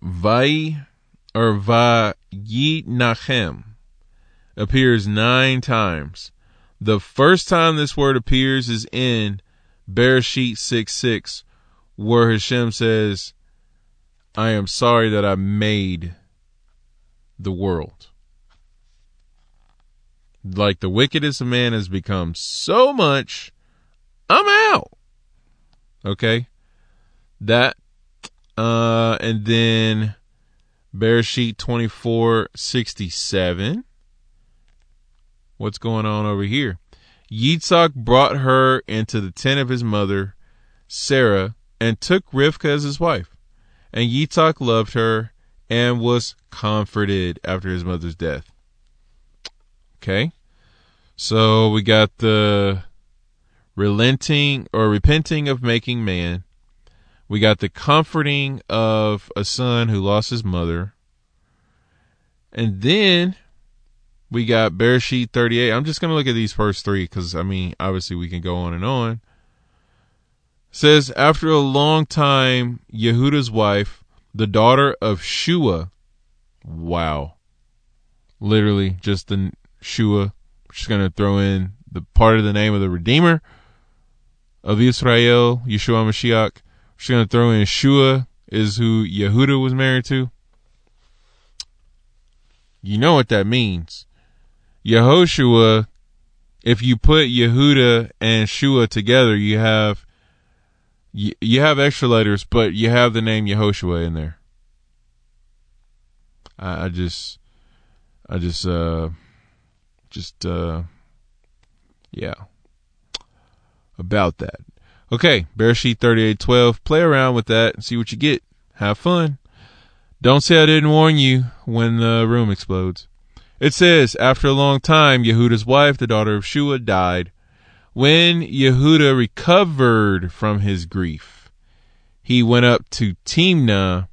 Vai or Vayitnachem appears nine times. The first time this word appears is in Bereshit 6 6, where Hashem says, I am sorry that I made the world. Like the wickedest of man has become so much, I'm out. Okay? That, uh, and then Bereshit 2467. What's going on over here? Yitzhak brought her into the tent of his mother, Sarah, and took Rivka as his wife. And Yitzhak loved her and was comforted after his mother's death. Okay. So we got the relenting or repenting of making man. We got the comforting of a son who lost his mother. And then we got Bereshit 38. I'm just going to look at these first three because, I mean, obviously we can go on and on. Says, after a long time, Yehuda's wife, the daughter of Shua, wow. Literally, just the Shua. She's going to throw in the part of the name of the Redeemer of Israel, Yeshua Mashiach. She's gonna throw in Shua is who Yehuda was married to. You know what that means. Yehoshua if you put Yehuda and Shua together, you have you, you have extra letters, but you have the name Yehoshua in there. I, I just, I just, uh, just, uh, yeah, about that. Okay, thirty eight twelve. Play around with that and see what you get. Have fun. Don't say I didn't warn you when the room explodes. It says, after a long time, Yehuda's wife, the daughter of Shua, died. When Yehuda recovered from his grief, he went up to Timnah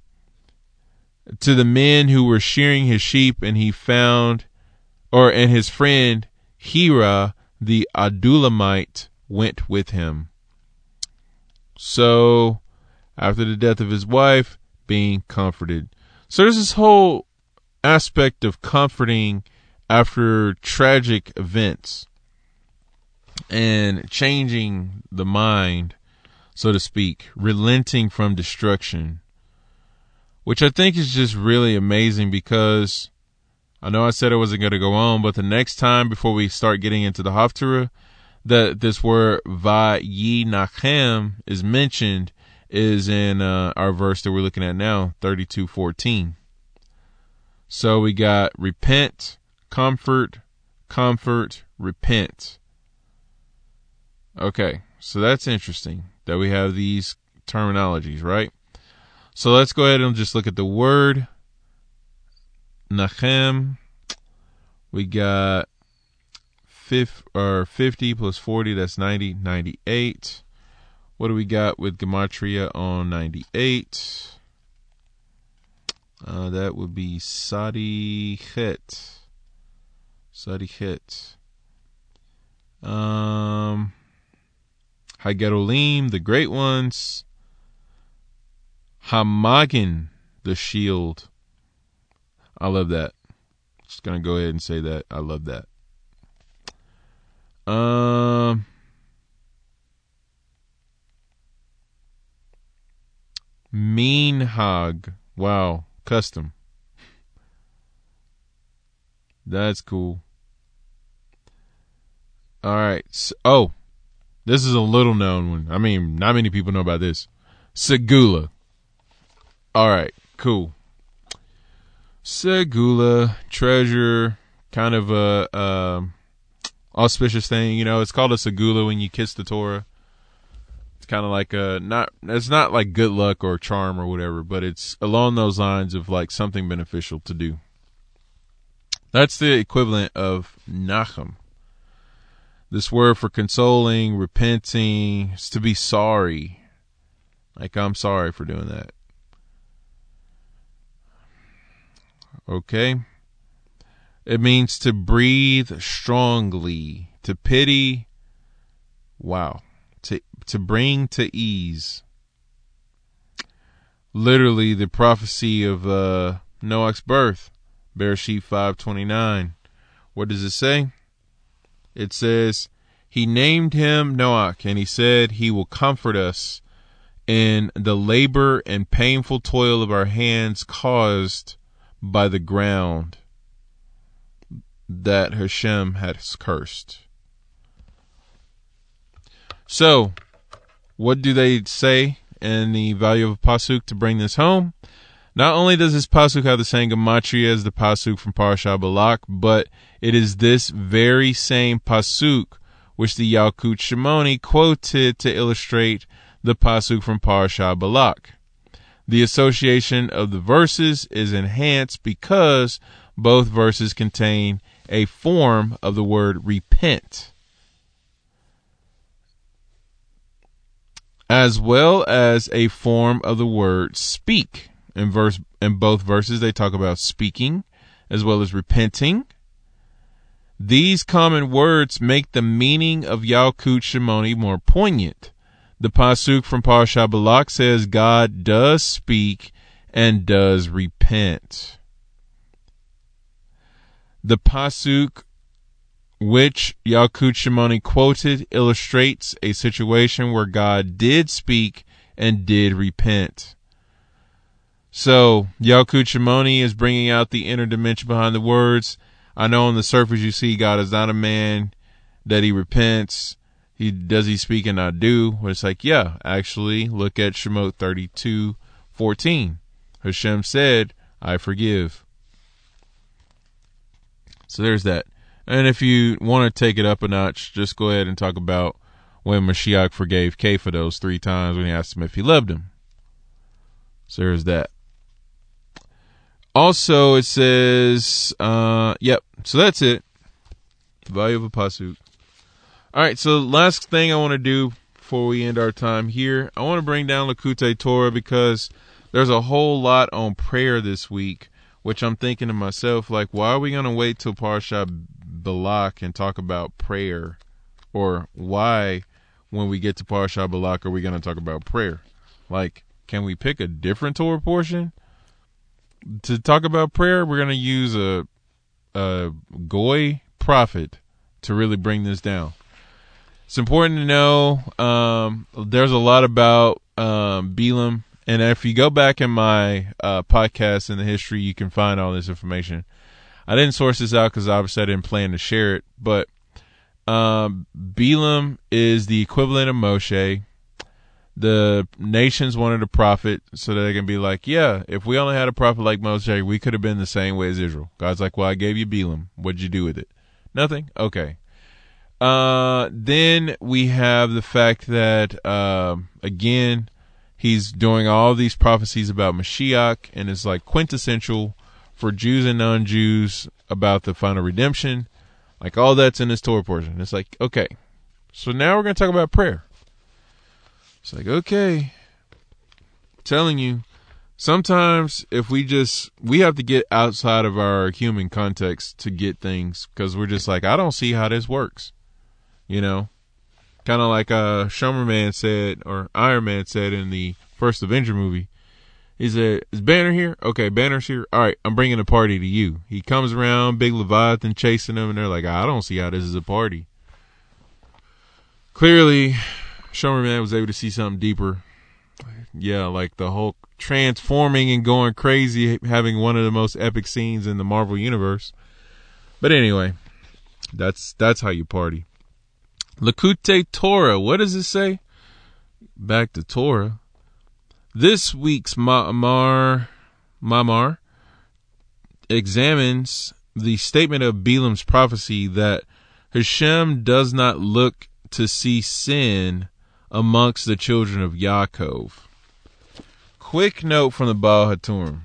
to the men who were shearing his sheep, and he found, or and his friend Hira the Adullamite went with him. So, after the death of his wife, being comforted. So there's this whole aspect of comforting after tragic events and changing the mind, so to speak, relenting from destruction, which I think is just really amazing because I know I said I wasn't going to go on, but the next time before we start getting into the Haftarah, that this word Vayinachem is mentioned is in uh, our verse that we're looking at now, 32:14. So we got repent, comfort, comfort, repent. Okay, so that's interesting that we have these terminologies, right? So let's go ahead and just look at the word Nachem. We got 50, or 50 plus 40, that's 90, 98. What do we got with Gematria on 98? Uh, that would be Sadi Chet. Sadi Chet. Um, Hagerolim, the great ones. Hamagin, the shield. I love that. Just gonna go ahead and say that. I love that. Um, Minhag. Wow, custom. That's cool. All right. So, oh, this is a little known one. I mean, not many people know about this. Segula. All right, cool. Segula, treasure, kind of a uh, auspicious thing. You know, it's called a segula when you kiss the Torah. It's kind of like a not. It's not like good luck or charm or whatever, but it's along those lines of like something beneficial to do. That's the equivalent of nachem. This word for consoling, repenting, is to be sorry. Like I'm sorry for doing that. Okay. It means to breathe strongly, to pity. Wow. To to bring to ease. Literally the prophecy of uh, Noah's birth, Bereshit 529. What does it say? It says, He named him Noah, and he said, He will comfort us in the labor and painful toil of our hands caused by the ground that Hashem has cursed. So, what do they say in the value of a pasuk to bring this home? Not only does this pasuk have the same gematria as the pasuk from Parashat Balak, but it is this very same pasuk which the Yalkut Shimoni quoted to illustrate the pasuk from Parashat Balak. The association of the verses is enhanced because both verses contain a form of the word repent. As well as a form of the word speak. In verse in both verses they talk about speaking as well as repenting. These common words make the meaning of Yalkut Shimoni more poignant. The pasuk from Parashat Balak says God does speak and does repent. The pasuk which Yalkut Shimoni quoted illustrates a situation where God did speak and did repent. So Yalkut Shimoni is bringing out the inner dimension behind the words. I know on the surface you see God is not a man. that he repents. He does he speak and not do? Where it's like, yeah, actually, look at Shemot thirty two fourteen. Hashem said, I forgive. So there's that. And if you want to take it up a notch, just go ahead and talk about when Mashiach forgave Kepha those three times when he asked him if he loved him. So there's that. Also, it says, uh, yep. So that's it. The Value of a pasuk. All right. So last thing I want to do before we end our time here, I want to bring down Likutei Torah because there's a whole lot on prayer this week, which I'm thinking to myself, like, why are we going to wait till Parsha Balak and talk about prayer? Or why, when we get to Parsha Balak, are we going to talk about prayer? Like, can we pick a different Torah portion? To talk about prayer, we're going to use a, a Goy prophet to really bring this down. It's important to know um, there's a lot about um, Balaam and if you go back in my uh, podcast in the history, you can find all this information. I didn't source this out because obviously I didn't plan to share it, but um, Balaam is the equivalent of Moshe. The nations wanted a prophet so that they can be like, yeah, if we only had a prophet like Moshe, we could have been the same way as Israel. God's like, well, I gave you Balaam. What'd you do with it? Nothing? Okay. Uh, then we have the fact that, uh, again, he's doing all these prophecies about Mashiach and is like quintessential for Jews and non-Jews about the final redemption. Like all that's in this Torah portion. It's like, okay. So now we're to talk about prayer. It's like, okay. I'm telling you, sometimes if we just we have to get outside of our human context to get things because we're just like, I don't see how this works. You know? Kind of like uh, Man said, or Iron Man said in the first Avenger movie. He said, "Is Banner here? Okay, Banner's here. All right, I'm bringing a party to you." He comes around, big Leviathan chasing him, and they're like, "I don't see how this is a party." Clearly, Shomer Man was able to see something deeper. Yeah, like the Hulk transforming and going crazy, having one of the most epic scenes in the Marvel universe. But anyway, that's that's how you party. Likutei Torah. What does it say? Back to Torah. This week's Ma'amar, Mamar examines the statement of Balaam's prophecy that Hashem does not look to see sin amongst the children of Yaakov. Quick note from the Baal HaTurim.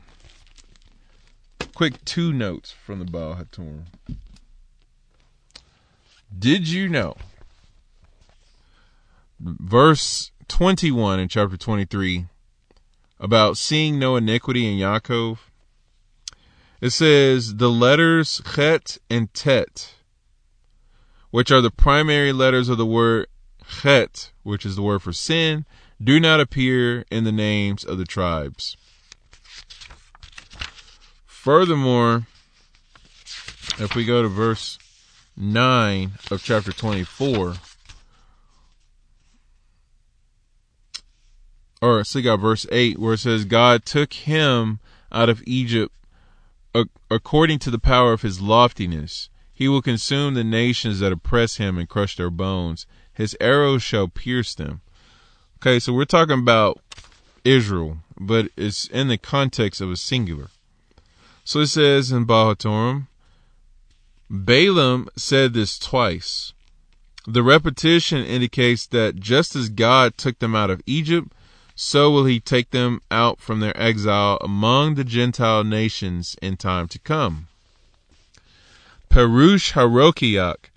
Quick two notes from the Baal HaTurim. Did you know verse 21 in chapter 23 about seeing no iniquity in Yaakov. It says the letters Chet and Tet, which are the primary letters of the word Chet, which is the word for sin, do not appear in the names of the tribes. Furthermore, if we go to verse 9 of chapter 24, or see got verse 8 where it says God took him out of Egypt according to the power of his loftiness. He will consume the nations that oppress him and crush their bones. His arrows shall pierce them. Okay so we're talking about Israel but it's in the context of a singular. So it says in Baal Balaam said this twice. The repetition indicates that just as God took them out of Egypt so will he take them out from their exile among the Gentile nations in time to come. Perush HaRokeach,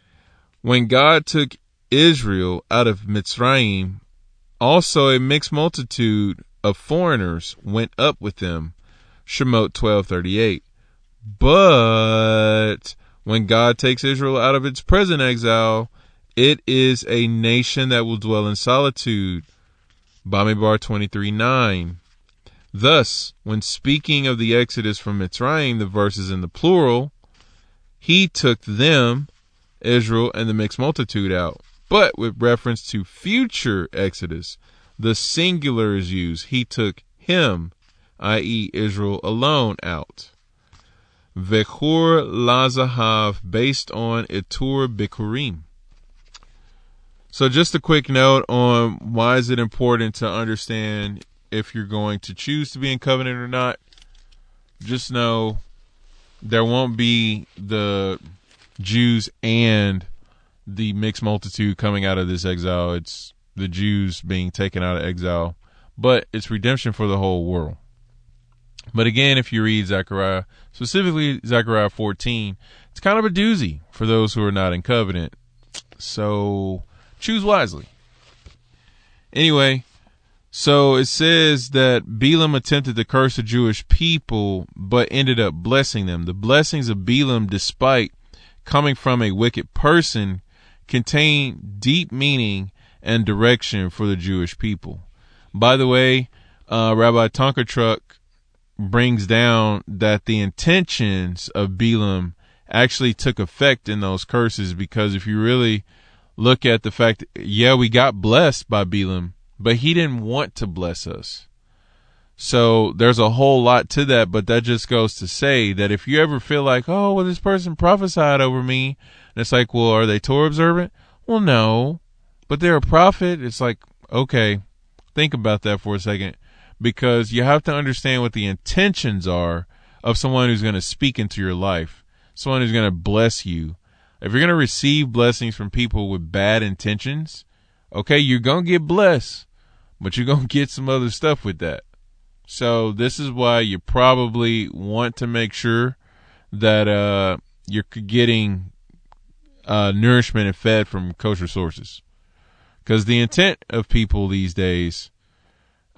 when God took Israel out of Mitzrayim, also a mixed multitude of foreigners went up with them. Shemot 12:38. But when God takes Israel out of its present exile, it is a nation that will dwell in solitude Bamidbar 23 9. Thus, when speaking of the exodus from Mitzrayim, the verse is in the plural. He took them, Israel, and the mixed multitude out. But with reference to future exodus, the singular is used. He took him, i.e., Israel alone, out. Vechur Lazahav, based on Etur Bikurim. So just a quick note on why is it important to understand if you're going to choose to be in covenant or not. Just know there won't be the Jews and the mixed multitude coming out of this exile. It's the Jews being taken out of exile, but it's redemption for the whole world. But again, if you read Zechariah, specifically Zechariah 14, it's kind of a doozy for those who are not in covenant. So choose wisely. Anyway, so it says that Balaam attempted to curse the Jewish people, but ended up blessing them. The blessings of Balaam, despite coming from a wicked person, contain deep meaning and direction for the Jewish people. By the way, uh, Rabbi Tonkertruck brings down that the intentions of Balaam actually took effect in those curses because if you really look at the fact, yeah, we got blessed by Balaam, but he didn't want to bless us. So there's a whole lot to that, but that just goes to say that if you ever feel like, oh, well, this person prophesied over me, and it's like, well, are they Torah observant? Well, no, but they're a prophet. It's like, okay, think about that for a second because you have to understand what the intentions are of someone who's going to speak into your life, someone who's going to bless you. If you're going to receive blessings from people with bad intentions, okay, you're going to get blessed, but you're going (laughs) to get some other stuff with that. So this is why you probably want to make sure that uh, you're getting uh, nourishment and fed from kosher sources. Because the intent of people these days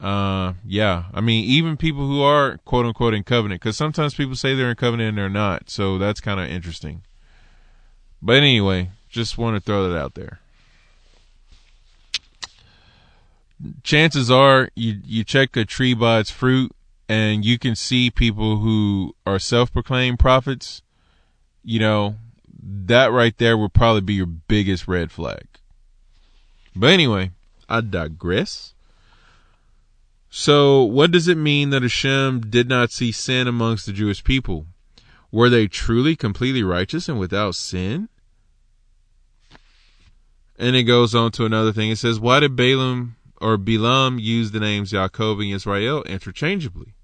uh, yeah. I mean, even people who are quote unquote in covenant, because sometimes people say they're in covenant and they're not. So that's kind of interesting. But anyway, just want to throw that out there. Chances are you, you check a tree by its fruit and you can see people who are self proclaimed prophets. You know, that right there would probably be your biggest red flag. But anyway, I digress. So, what does it mean that Hashem did not see sin amongst the Jewish people? Were they truly completely righteous and without sin? And it goes on to another thing. It says, Why did Balaam or Balaam use the names Yaakov and Israel interchangeably?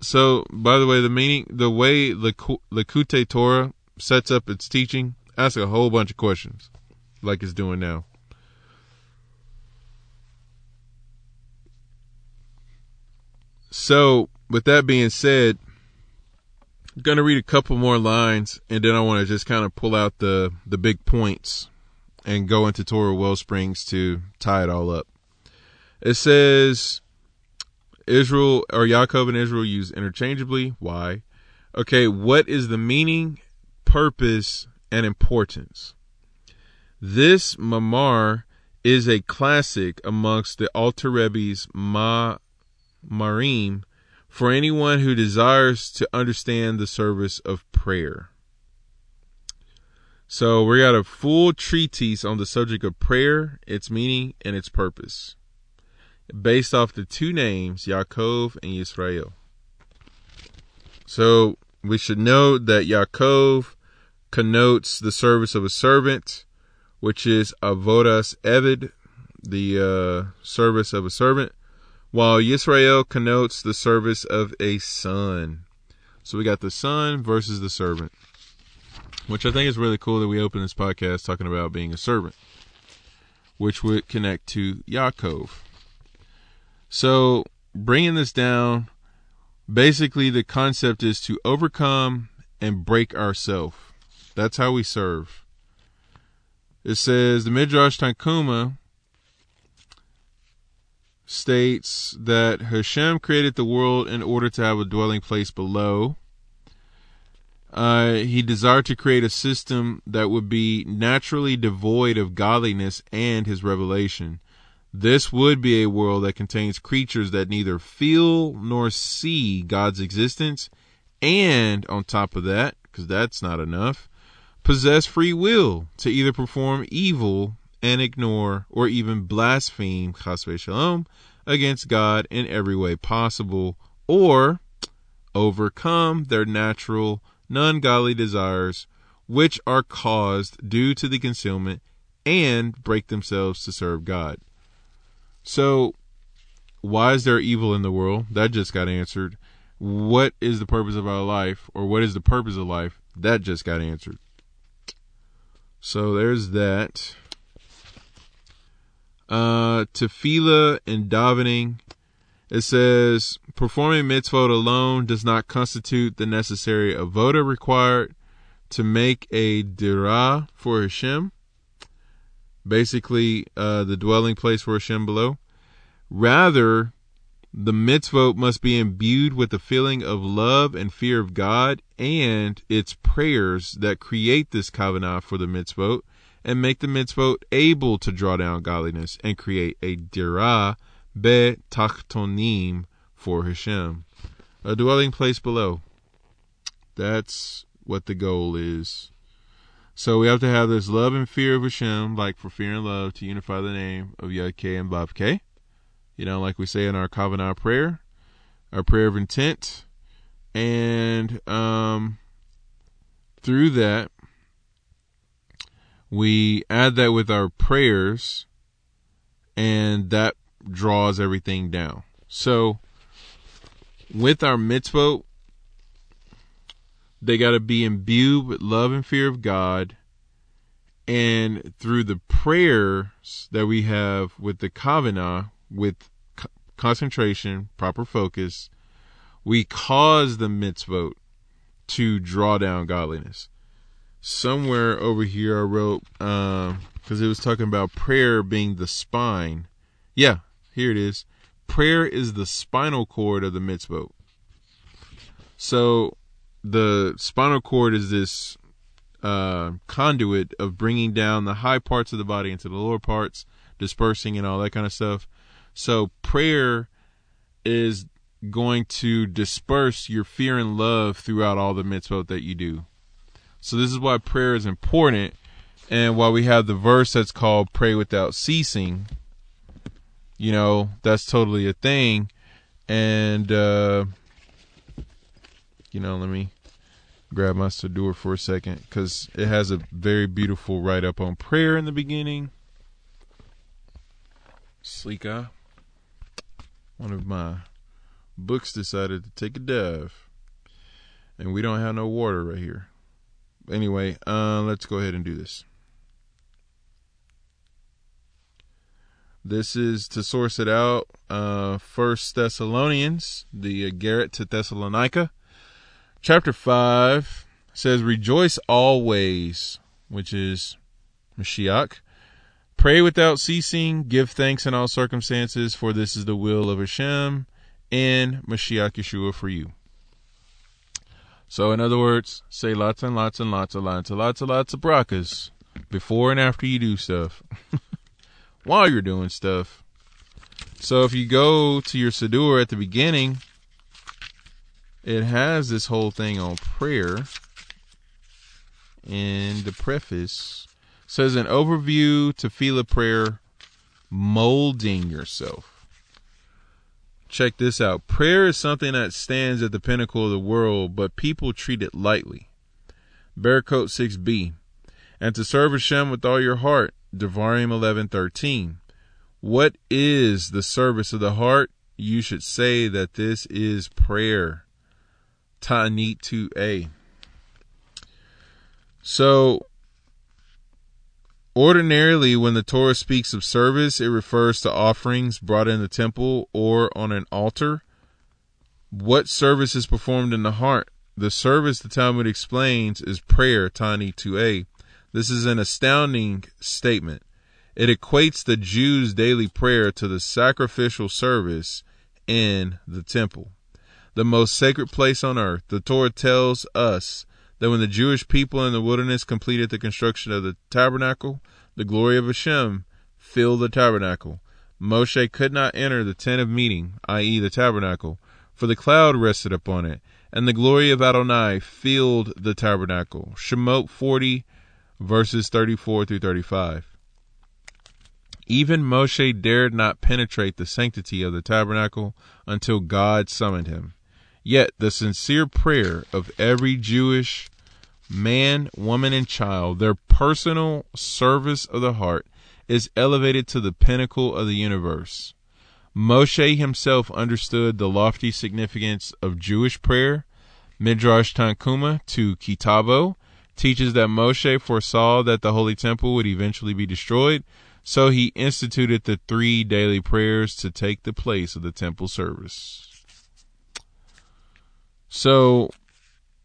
So, by the way, the meaning, the way Likutei Torah sets up its teaching, asks a whole bunch of questions, like it's doing now. So, with that being said, going to read a couple more lines and then I want to just kind of pull out the, the big points and go into Torah Wellsprings to tie it all up. It says Israel or Yaakov and Israel use interchangeably. Why? Okay, what is the meaning, purpose, and importance? This Mamar is a classic amongst the Alter Rebbe's Ma Marim for anyone who desires to understand the service of prayer. So we got a full treatise on the subject of prayer, its meaning, and its purpose, based off the two names, Yaakov and Yisrael. So we should note that Yaakov connotes the service of a servant, which is avodas eved, the uh, service of a servant, while Yisrael connotes the service of a son. So we got the son versus the servant, which I think is really cool that we open this podcast talking about being a servant, which would connect to Yaakov. So bringing this down, basically the concept is to overcome and break ourselves. That's how we serve. It says the Midrash Tanhuma states that Hashem created the world in order to have a dwelling place below. Uh, he desired to create a system that would be naturally devoid of godliness and his revelation. This would be a world that contains creatures that neither feel nor see God's existence, and on top of that, because that's not enough, possess free will to either perform evil and ignore or even blaspheme shalom against God in every way possible, or overcome their natural non-godly desires which are caused due to the concealment and break themselves to serve God. So, why is there evil in the world? That just got answered. What is the purpose of our life, or what is the purpose of life? That just got answered. So there's that. Uh, tefillah and davening. It says performing mitzvot alone does not constitute the necessary avoda required to make a dirah for Hashem. Basically, uh, the dwelling place for Hashem below. Rather, the mitzvot must be imbued with a feeling of love and fear of God and its prayers that create this kavanah for the mitzvot and make the mitzvot able to draw down godliness and create a dirah be tachtonim for Hashem, a dwelling place below. That's what the goal is. So we have to have this love and fear of Hashem, like for fear and love, to unify the name of Yud K and Vav K. You know, like we say in our Kavanah prayer, our prayer of intent, and um, through that, we add that with our prayers, and that draws everything down. So, with our mitzvot, they got to be imbued with love and fear of God. And through the prayers that we have with the Kavanah, with concentration, proper focus, we cause the mitzvot to draw down godliness. Somewhere over here, I wrote because uh, it was talking about prayer being the spine. Yeah, here it is. Prayer is the spinal cord of the mitzvot. So the spinal cord is this uh, conduit of bringing down the high parts of the body into the lower parts, dispersing and all that kind of stuff. So prayer is going to disperse your fear and love throughout all the mitzvot that you do. So this is why prayer is important, and why we have the verse that's called "Pray without ceasing." You know that's totally a thing, and uh, you know let me grab my Siddur for a second because it has a very beautiful write up on prayer in the beginning. Sleeka one of my books decided to take a dive. And we don't have no water right here. Anyway, uh, let's go ahead and do this. This is to source it out. Uh, First Thessalonians, the uh, Igeret to Thessalonica, chapter five says, "Rejoice always," which is Mashiach. Pray without ceasing, give thanks in all circumstances, for this is the will of Hashem and Mashiach Yeshua for you. So, in other words, say lots and lots and lots and lots and lots and lots of brachas before and after you do stuff, (laughs) while you're doing stuff. So, if you go to your Siddur at the beginning, it has this whole thing on prayer And the preface says an overview tefillah prayer molding yourself. Check this out. Prayer is something that stands at the pinnacle of the world, but people treat it lightly. Berachot 6b. And to serve Hashem with all your heart. Devarim 11:13. What is the service of the heart? You should say that this is prayer. Ta'anit 2a. So Ordinarily, when the Torah speaks of service, it refers to offerings brought in the temple or on an altar. What service is performed in the heart? The service, the Talmud explains, is prayer, Ta'anit 2a. This is an astounding statement. It equates the Jews' daily prayer to the sacrificial service in the temple. The most sacred place on earth. The Torah tells us that when the Jewish people in the wilderness completed the construction of the tabernacle, the glory of Hashem filled the tabernacle. Moshe could not enter the tent of meeting, i.e., the tabernacle, for the cloud rested upon it, and the glory of Adonai filled the tabernacle. Shemot 40, verses 34 through 35. Even Moshe dared not penetrate the sanctity of the tabernacle until God summoned him. Yet the sincere prayer of every Jewish man, woman, and child, their personal service of the heart is elevated to the pinnacle of the universe. Moshe himself understood the lofty significance of Jewish prayer. Midrash Tanhuma to Ki Tavo teaches that Moshe foresaw that the Holy Temple would eventually be destroyed, so he instituted the three daily prayers to take the place of the temple service. So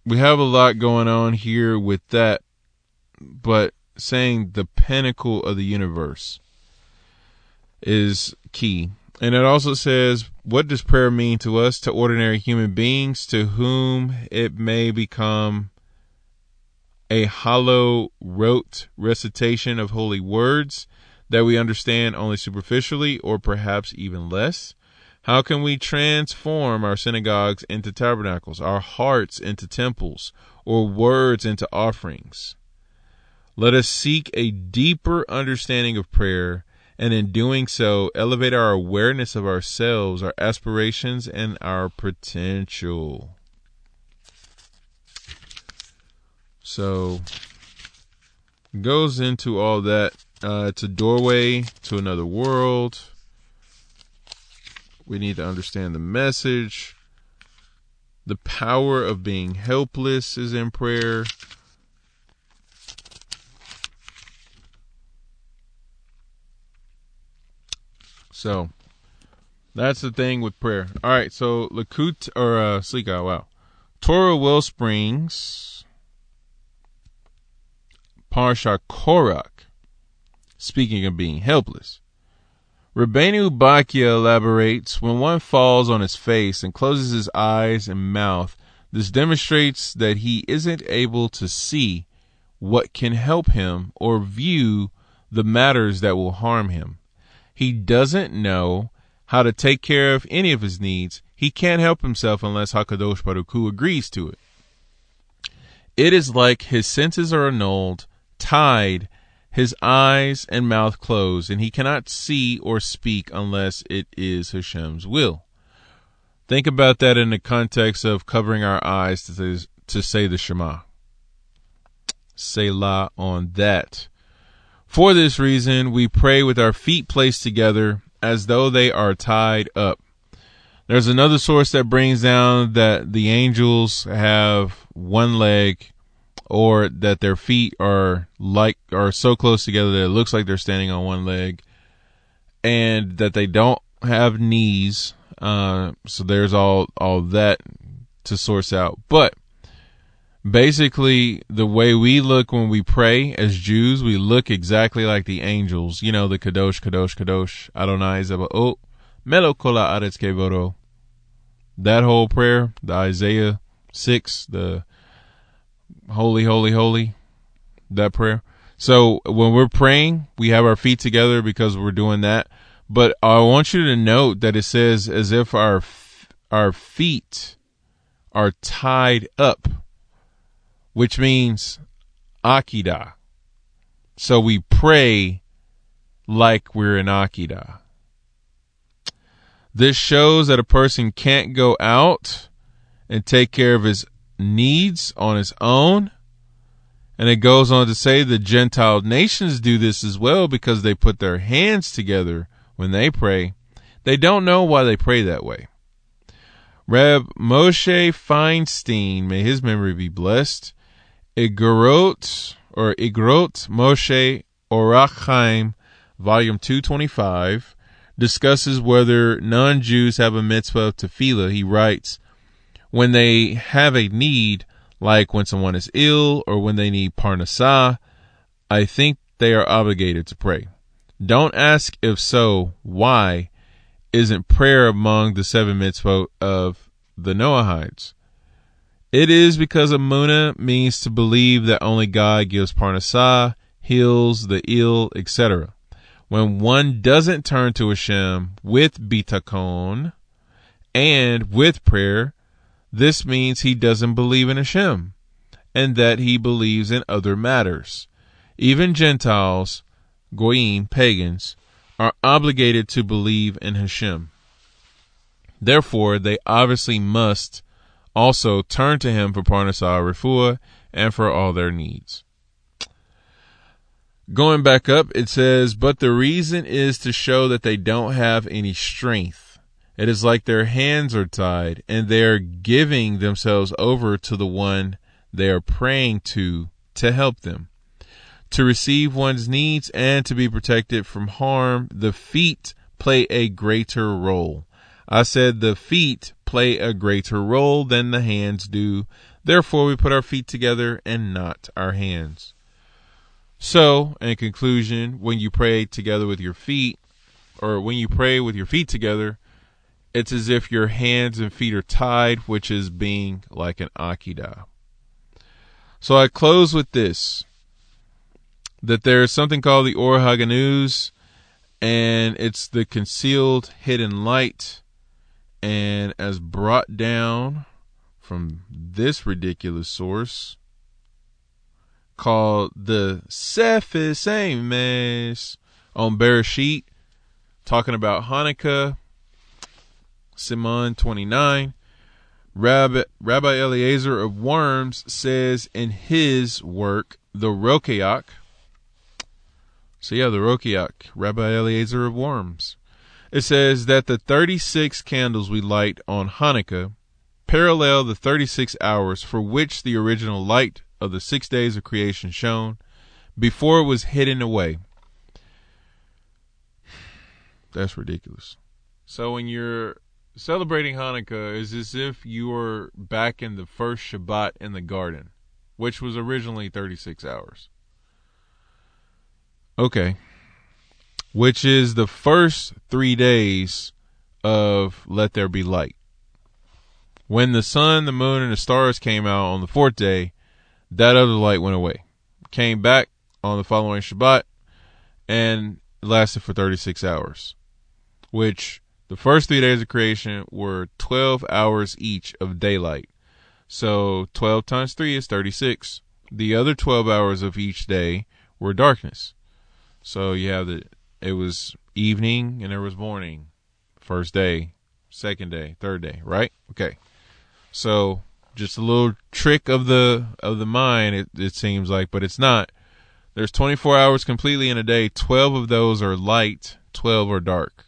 we have a lot going on here with that, but saying the pinnacle of the universe is key. And it also says, what does prayer mean to us, to ordinary human beings, to whom it may become a hollow rote recitation of holy words that we understand only superficially or perhaps even less? How can we transform our synagogues into tabernacles, our hearts into temples, or words into offerings? Let us seek a deeper understanding of prayer, and in doing so, elevate our awareness of ourselves, our aspirations, and our potential. So, goes into all that. Uh, it's a doorway to another world. We need to understand the message. The power of being helpless is in prayer. So that's the thing with prayer. All right, so Lakut or uh, Slika, wow. Torah Wellsprings, Parsha Korach, speaking of being helpless. Rabbeinu Bachya elaborates when one falls on his face and closes his eyes and mouth, this demonstrates that he isn't able to see what can help him or view the matters that will harm him. He doesn't know how to take care of any of his needs. He can't help himself unless Hakadosh Baruch Hu agrees to it. It is like his senses are annulled, tied, his eyes and mouth closed, and he cannot see or speak unless it is Hashem's will. Think about that in the context of covering our eyes to, to say the Shema. Selah on that. For this reason, we pray with our feet placed together as though they are tied up. There's another source that brings down that the angels have one leg or that their feet are like are so close together that it looks like they're standing on one leg and that they don't have knees uh, so there's all all that to source out but basically the way we look when we pray as Jews, we look exactly like the angels. You know, the kadosh, kadosh, kadosh, Adonai Zebaot, Melo kola aretz kevoro. That whole prayer, the Isaiah six, the holy, holy, holy, that prayer. So when we're praying, we have our feet together because we're doing that. But I want you to note that it says as if our our feet are tied up which means Akida. So we pray like we're in Akida. This shows that a person can't go out and take care of his needs on his own. And it goes on to say the Gentile nations do this as well because they put their hands together when they pray. They don't know why they pray that way. Reb Moshe Feinstein, may his memory be blessed, Igorot or Igrot Moshe Orach Chaim, volume 225, discusses whether non Jews have a mitzvah of tefillah. He writes, when they have a need, like when someone is ill or when they need parnasah, I think they are obligated to pray. Don't ask if so, why isn't prayer among the seven mitzvot of the Noahides? It is because Amuna means to believe that only God gives parnasah, heals the ill, etc. When one doesn't turn to Hashem with bitachon and with prayer, this means he doesn't believe in Hashem and that he believes in other matters. Even Gentiles, goyim, pagans, are obligated to believe in Hashem. Therefore, they obviously must also turn to him for Parnasah Refuah and for all their needs. Going back up, it says, But the reason is to show that they don't have any strength. It is like their hands are tied, and they are giving themselves over to the one they are praying to to help them. To receive one's needs and to be protected from harm, the feet play a greater role. I said the feet play a greater role than the hands do. Therefore, we put our feet together and not our hands. So, in conclusion, when you pray together with your feet, or when you pray with your feet together, it's as if your hands and feet are tied, which is being like an Akedah. So I close with this that there is something called the Or and it's the concealed hidden light, and as brought down from this ridiculous source, called the Sfas Emes on Bereshit, talking about Hanukkah, Siman 29. Rabbi, Rabbi Eliezer of Worms says in his work, The Rokeach, so yeah, the Rokeach, Rabbi Eliezer of Worms, it says that the 36 candles we light on Hanukkah parallel the 36 hours for which the original light of the six days of creation shone before it was hidden away. That's ridiculous. So when you're celebrating Hanukkah, is as if you were back in the first Shabbat in the garden, which was originally 36 hours. Okay. Which is the first three days of Let There Be Light. When the sun, the moon, and the stars came out on the fourth day, that other light went away. Came back on the following Shabbat and lasted for 36 hours, which the first three days of creation were 12 hours each of daylight. So 12 times 3 is 36. The other 12 hours of each day were darkness. So you have the, it was evening and there was morning. First day, second day, third day, right? Okay. So just a little trick of the of the mind it, it seems like but it's not there's 24 hours completely in a day 12 of those are light 12 are dark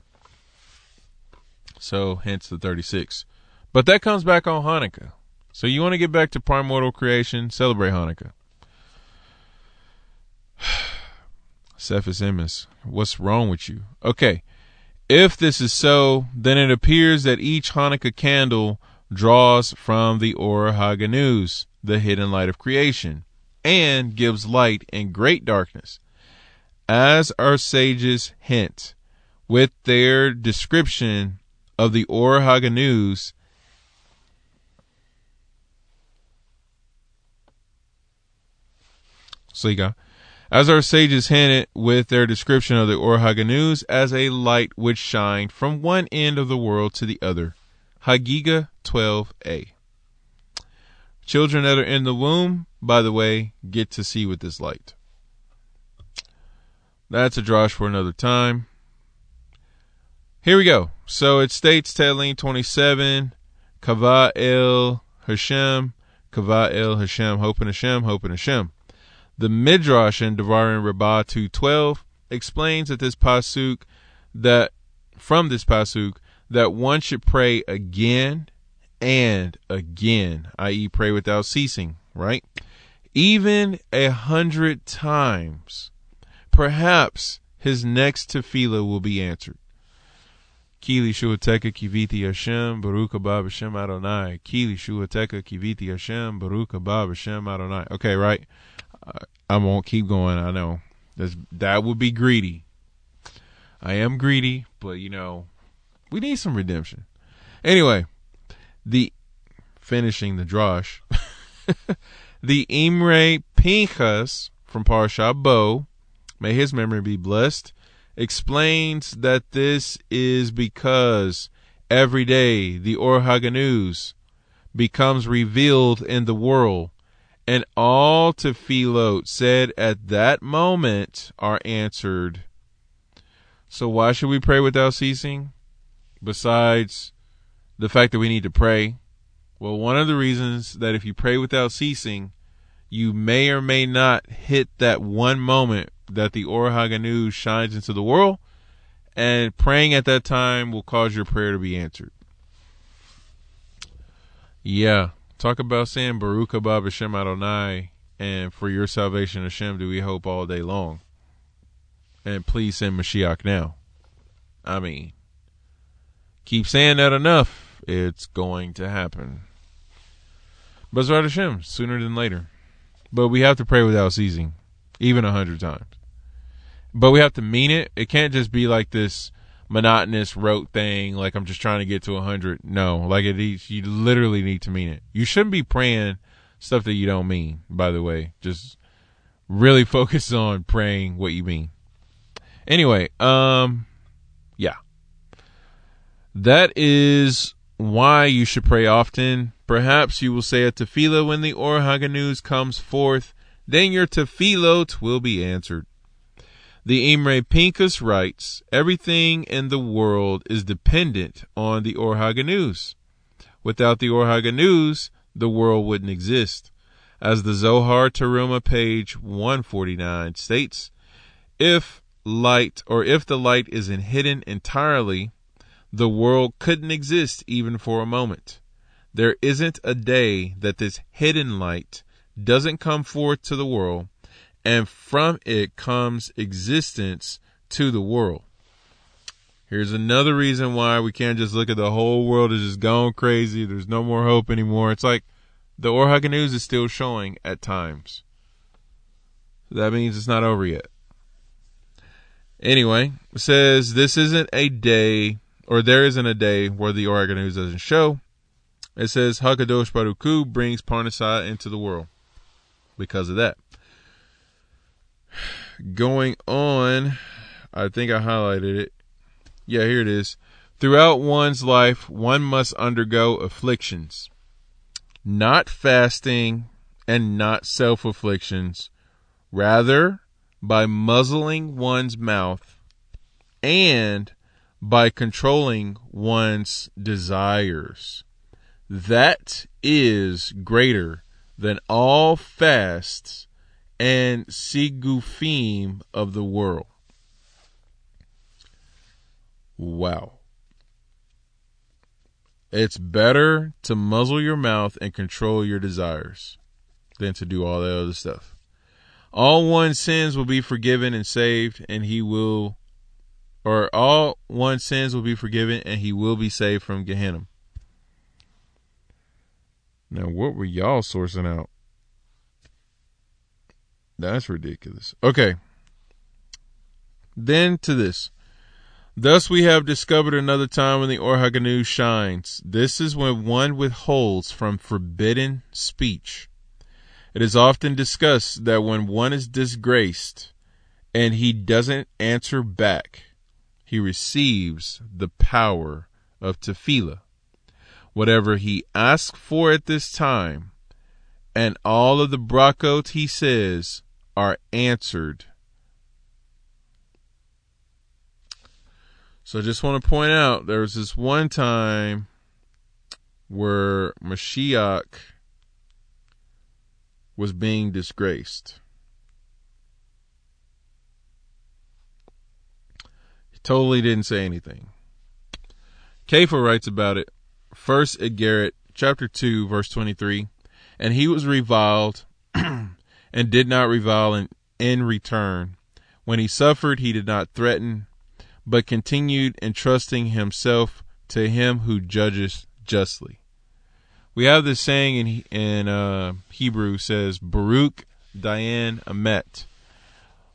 so hence the 36 but that comes back on hanukkah so you want to get back to primordial creation celebrate hanukkah (sighs) Sfas Emes, what's wrong with you? Okay, if this is so, then it appears that each Hanukkah candle draws from the Or HaGanuz, the hidden light of creation, and gives light in great darkness. As our sages hint, with their description of the Or HaGanuz, Sliga. As our sages hinted with their description of the Or HaGanuz as a light which shined from one end of the world to the other, Hagiga 12a. Children that are in the womb, by the way, get to see with this light. That's a drosh for another time. Here we go. So it states Tehillim 27, Kava El Hashem, Kava El Hashem, Hope in Hashem, Hope in Hashem. The Midrash in Devarim Rabbah 212 explains that this pasuk that from this pasuk that one should pray again and again, i.e., pray without ceasing, right? Even a hundred times. Perhaps his next tefillah will be answered. Kili shuateka kiviti Hashem, Baruch haba Hashem Adonai. Kili shuateka kiviti Hashem, Baruch haba Hashem Adonai. Okay, right? Uh, I won't keep going. I know. That's, that would be greedy. I am greedy, but you know, we need some redemption. Anyway, the finishing the drosh, (laughs) the Imre Pinchas from Parsha Bo, may his memory be blessed, explains that this is because every day the Or HaGanuz becomes revealed in the world, and all to tefillot said at that moment are answered. So why should we pray without ceasing? besides the fact that we need to pray? Well, one of the reasons that if you pray without ceasing, you may or may not hit that one moment that the Or shines into the world, and praying at that time will cause your prayer to be answered. Yeah, talk about saying Baruch haba b'shem Adonai, and for your salvation, Hashem, do we hope all day long. And please send Mashiach now. I mean, keep saying that enough, it's going to happen. Bezrat Hashem, sooner than later. But we have to pray without ceasing, even a hundred times. But we have to mean it. It can't just be like this monotonous rote thing, like I'm just trying to get to a hundred. No, like it. You literally need to mean it. You shouldn't be praying stuff that you don't mean. By the way, just really (laughs) focus on praying what you mean. Anyway, um, yeah, that is why you should pray often. Perhaps you will say a tefillah when the Or comes forth, then your tefillot will be answered. The Imre Pinchas writes, everything in the world is dependent on the Or HaGanuz. Without the Or HaGanuz, the world wouldn't exist. As the Zohar Teruma page 149 states, if light or if the light isn't hidden entirely, the world couldn't exist even for a moment. There isn't a day that this hidden light doesn't come forth to the world, and from it comes existence to the world. Here's another reason why we can't just look at the whole world as just going crazy. There's no more hope anymore. It's like the Or news is still showing at times. That means it's not over yet. Anyway, it says this isn't a day or there isn't a day where the Or news doesn't show. It says Hakadosh Baruch brings Parnasah into the world because of that. Going on, I think I highlighted it. Yeah, here it is. Throughout one's life, one must undergo afflictions, not fasting and not self afflictions, rather by muzzling one's mouth and by controlling one's desires. That is greater than all fasts and sigufim of the world. Wow. It's better to muzzle your mouth and control your desires than to do all that other stuff. All one's sins will be forgiven and saved, and he will or all one's sins will be forgiven and he will be saved from Gehenna. Now, what were y'all sourcing out? That's ridiculous. Okay. Then to this. Thus we have discovered another time when the Or HaGanuz shines. This is when one withholds from forbidden speech. It is often discussed that when one is disgraced and he doesn't answer back, he receives the power of tefillah. Whatever he asks for at this time, and all of the brachot he says are answered. So I just want to point out there was this one time where Mashiach was being disgraced. He totally didn't say anything. Kefa writes about it. First Igeret, chapter 2, verse 23. And he was reviled (clears throat) and did not revile in, in return. When he suffered, he did not threaten, but continued entrusting himself to him who judges justly. We have this saying in in uh, Hebrew says Baruch Dayan Amet,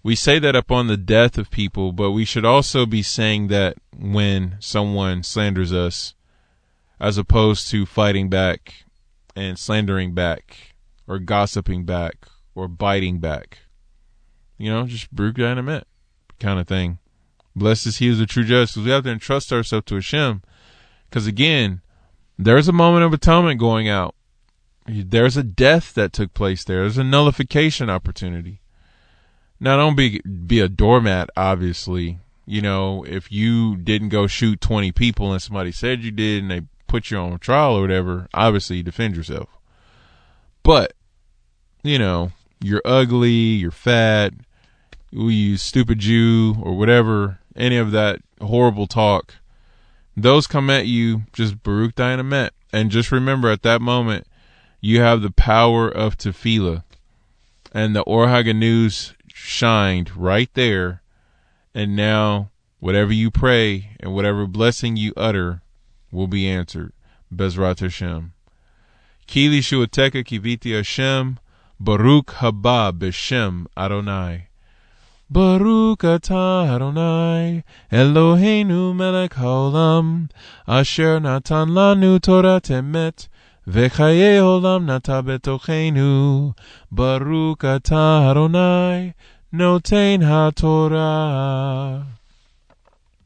we say that upon the death of people, but we should also be saying that when someone slanders us, as opposed to fighting back and slandering back or gossiping back or biting back. You know, just Baruch Dayan Emet kind of thing. Blessed is he who's a true judge. Because we have to entrust ourselves to Hashem. Because again, there's a moment of atonement going out. There's a death that took place there. There's a nullification opportunity. Now, don't be be a doormat. Obviously, you know if you didn't go shoot twenty people and somebody said you did, and they put you on trial or whatever, obviously defend yourself. But you know, you're ugly, you're fat, you stupid Jew, or whatever, any of that horrible talk, those come at you, just Baruch Dayan Emet. And just remember at that moment, you have the power of tefillah. And the Or HaGanuz shined right there. And now, whatever you pray and whatever blessing you utter will be answered. Bezrat Hashem. Kili Shuateka Kiviti Hashem. Baruch haba b'shem Adonai. Baruch atah Adonai, Eloheinu melech haolam, asher natan lanu Torat emet, v'chaye olam nata betochenu. Baruch atah Adonai, noten ha-Torah.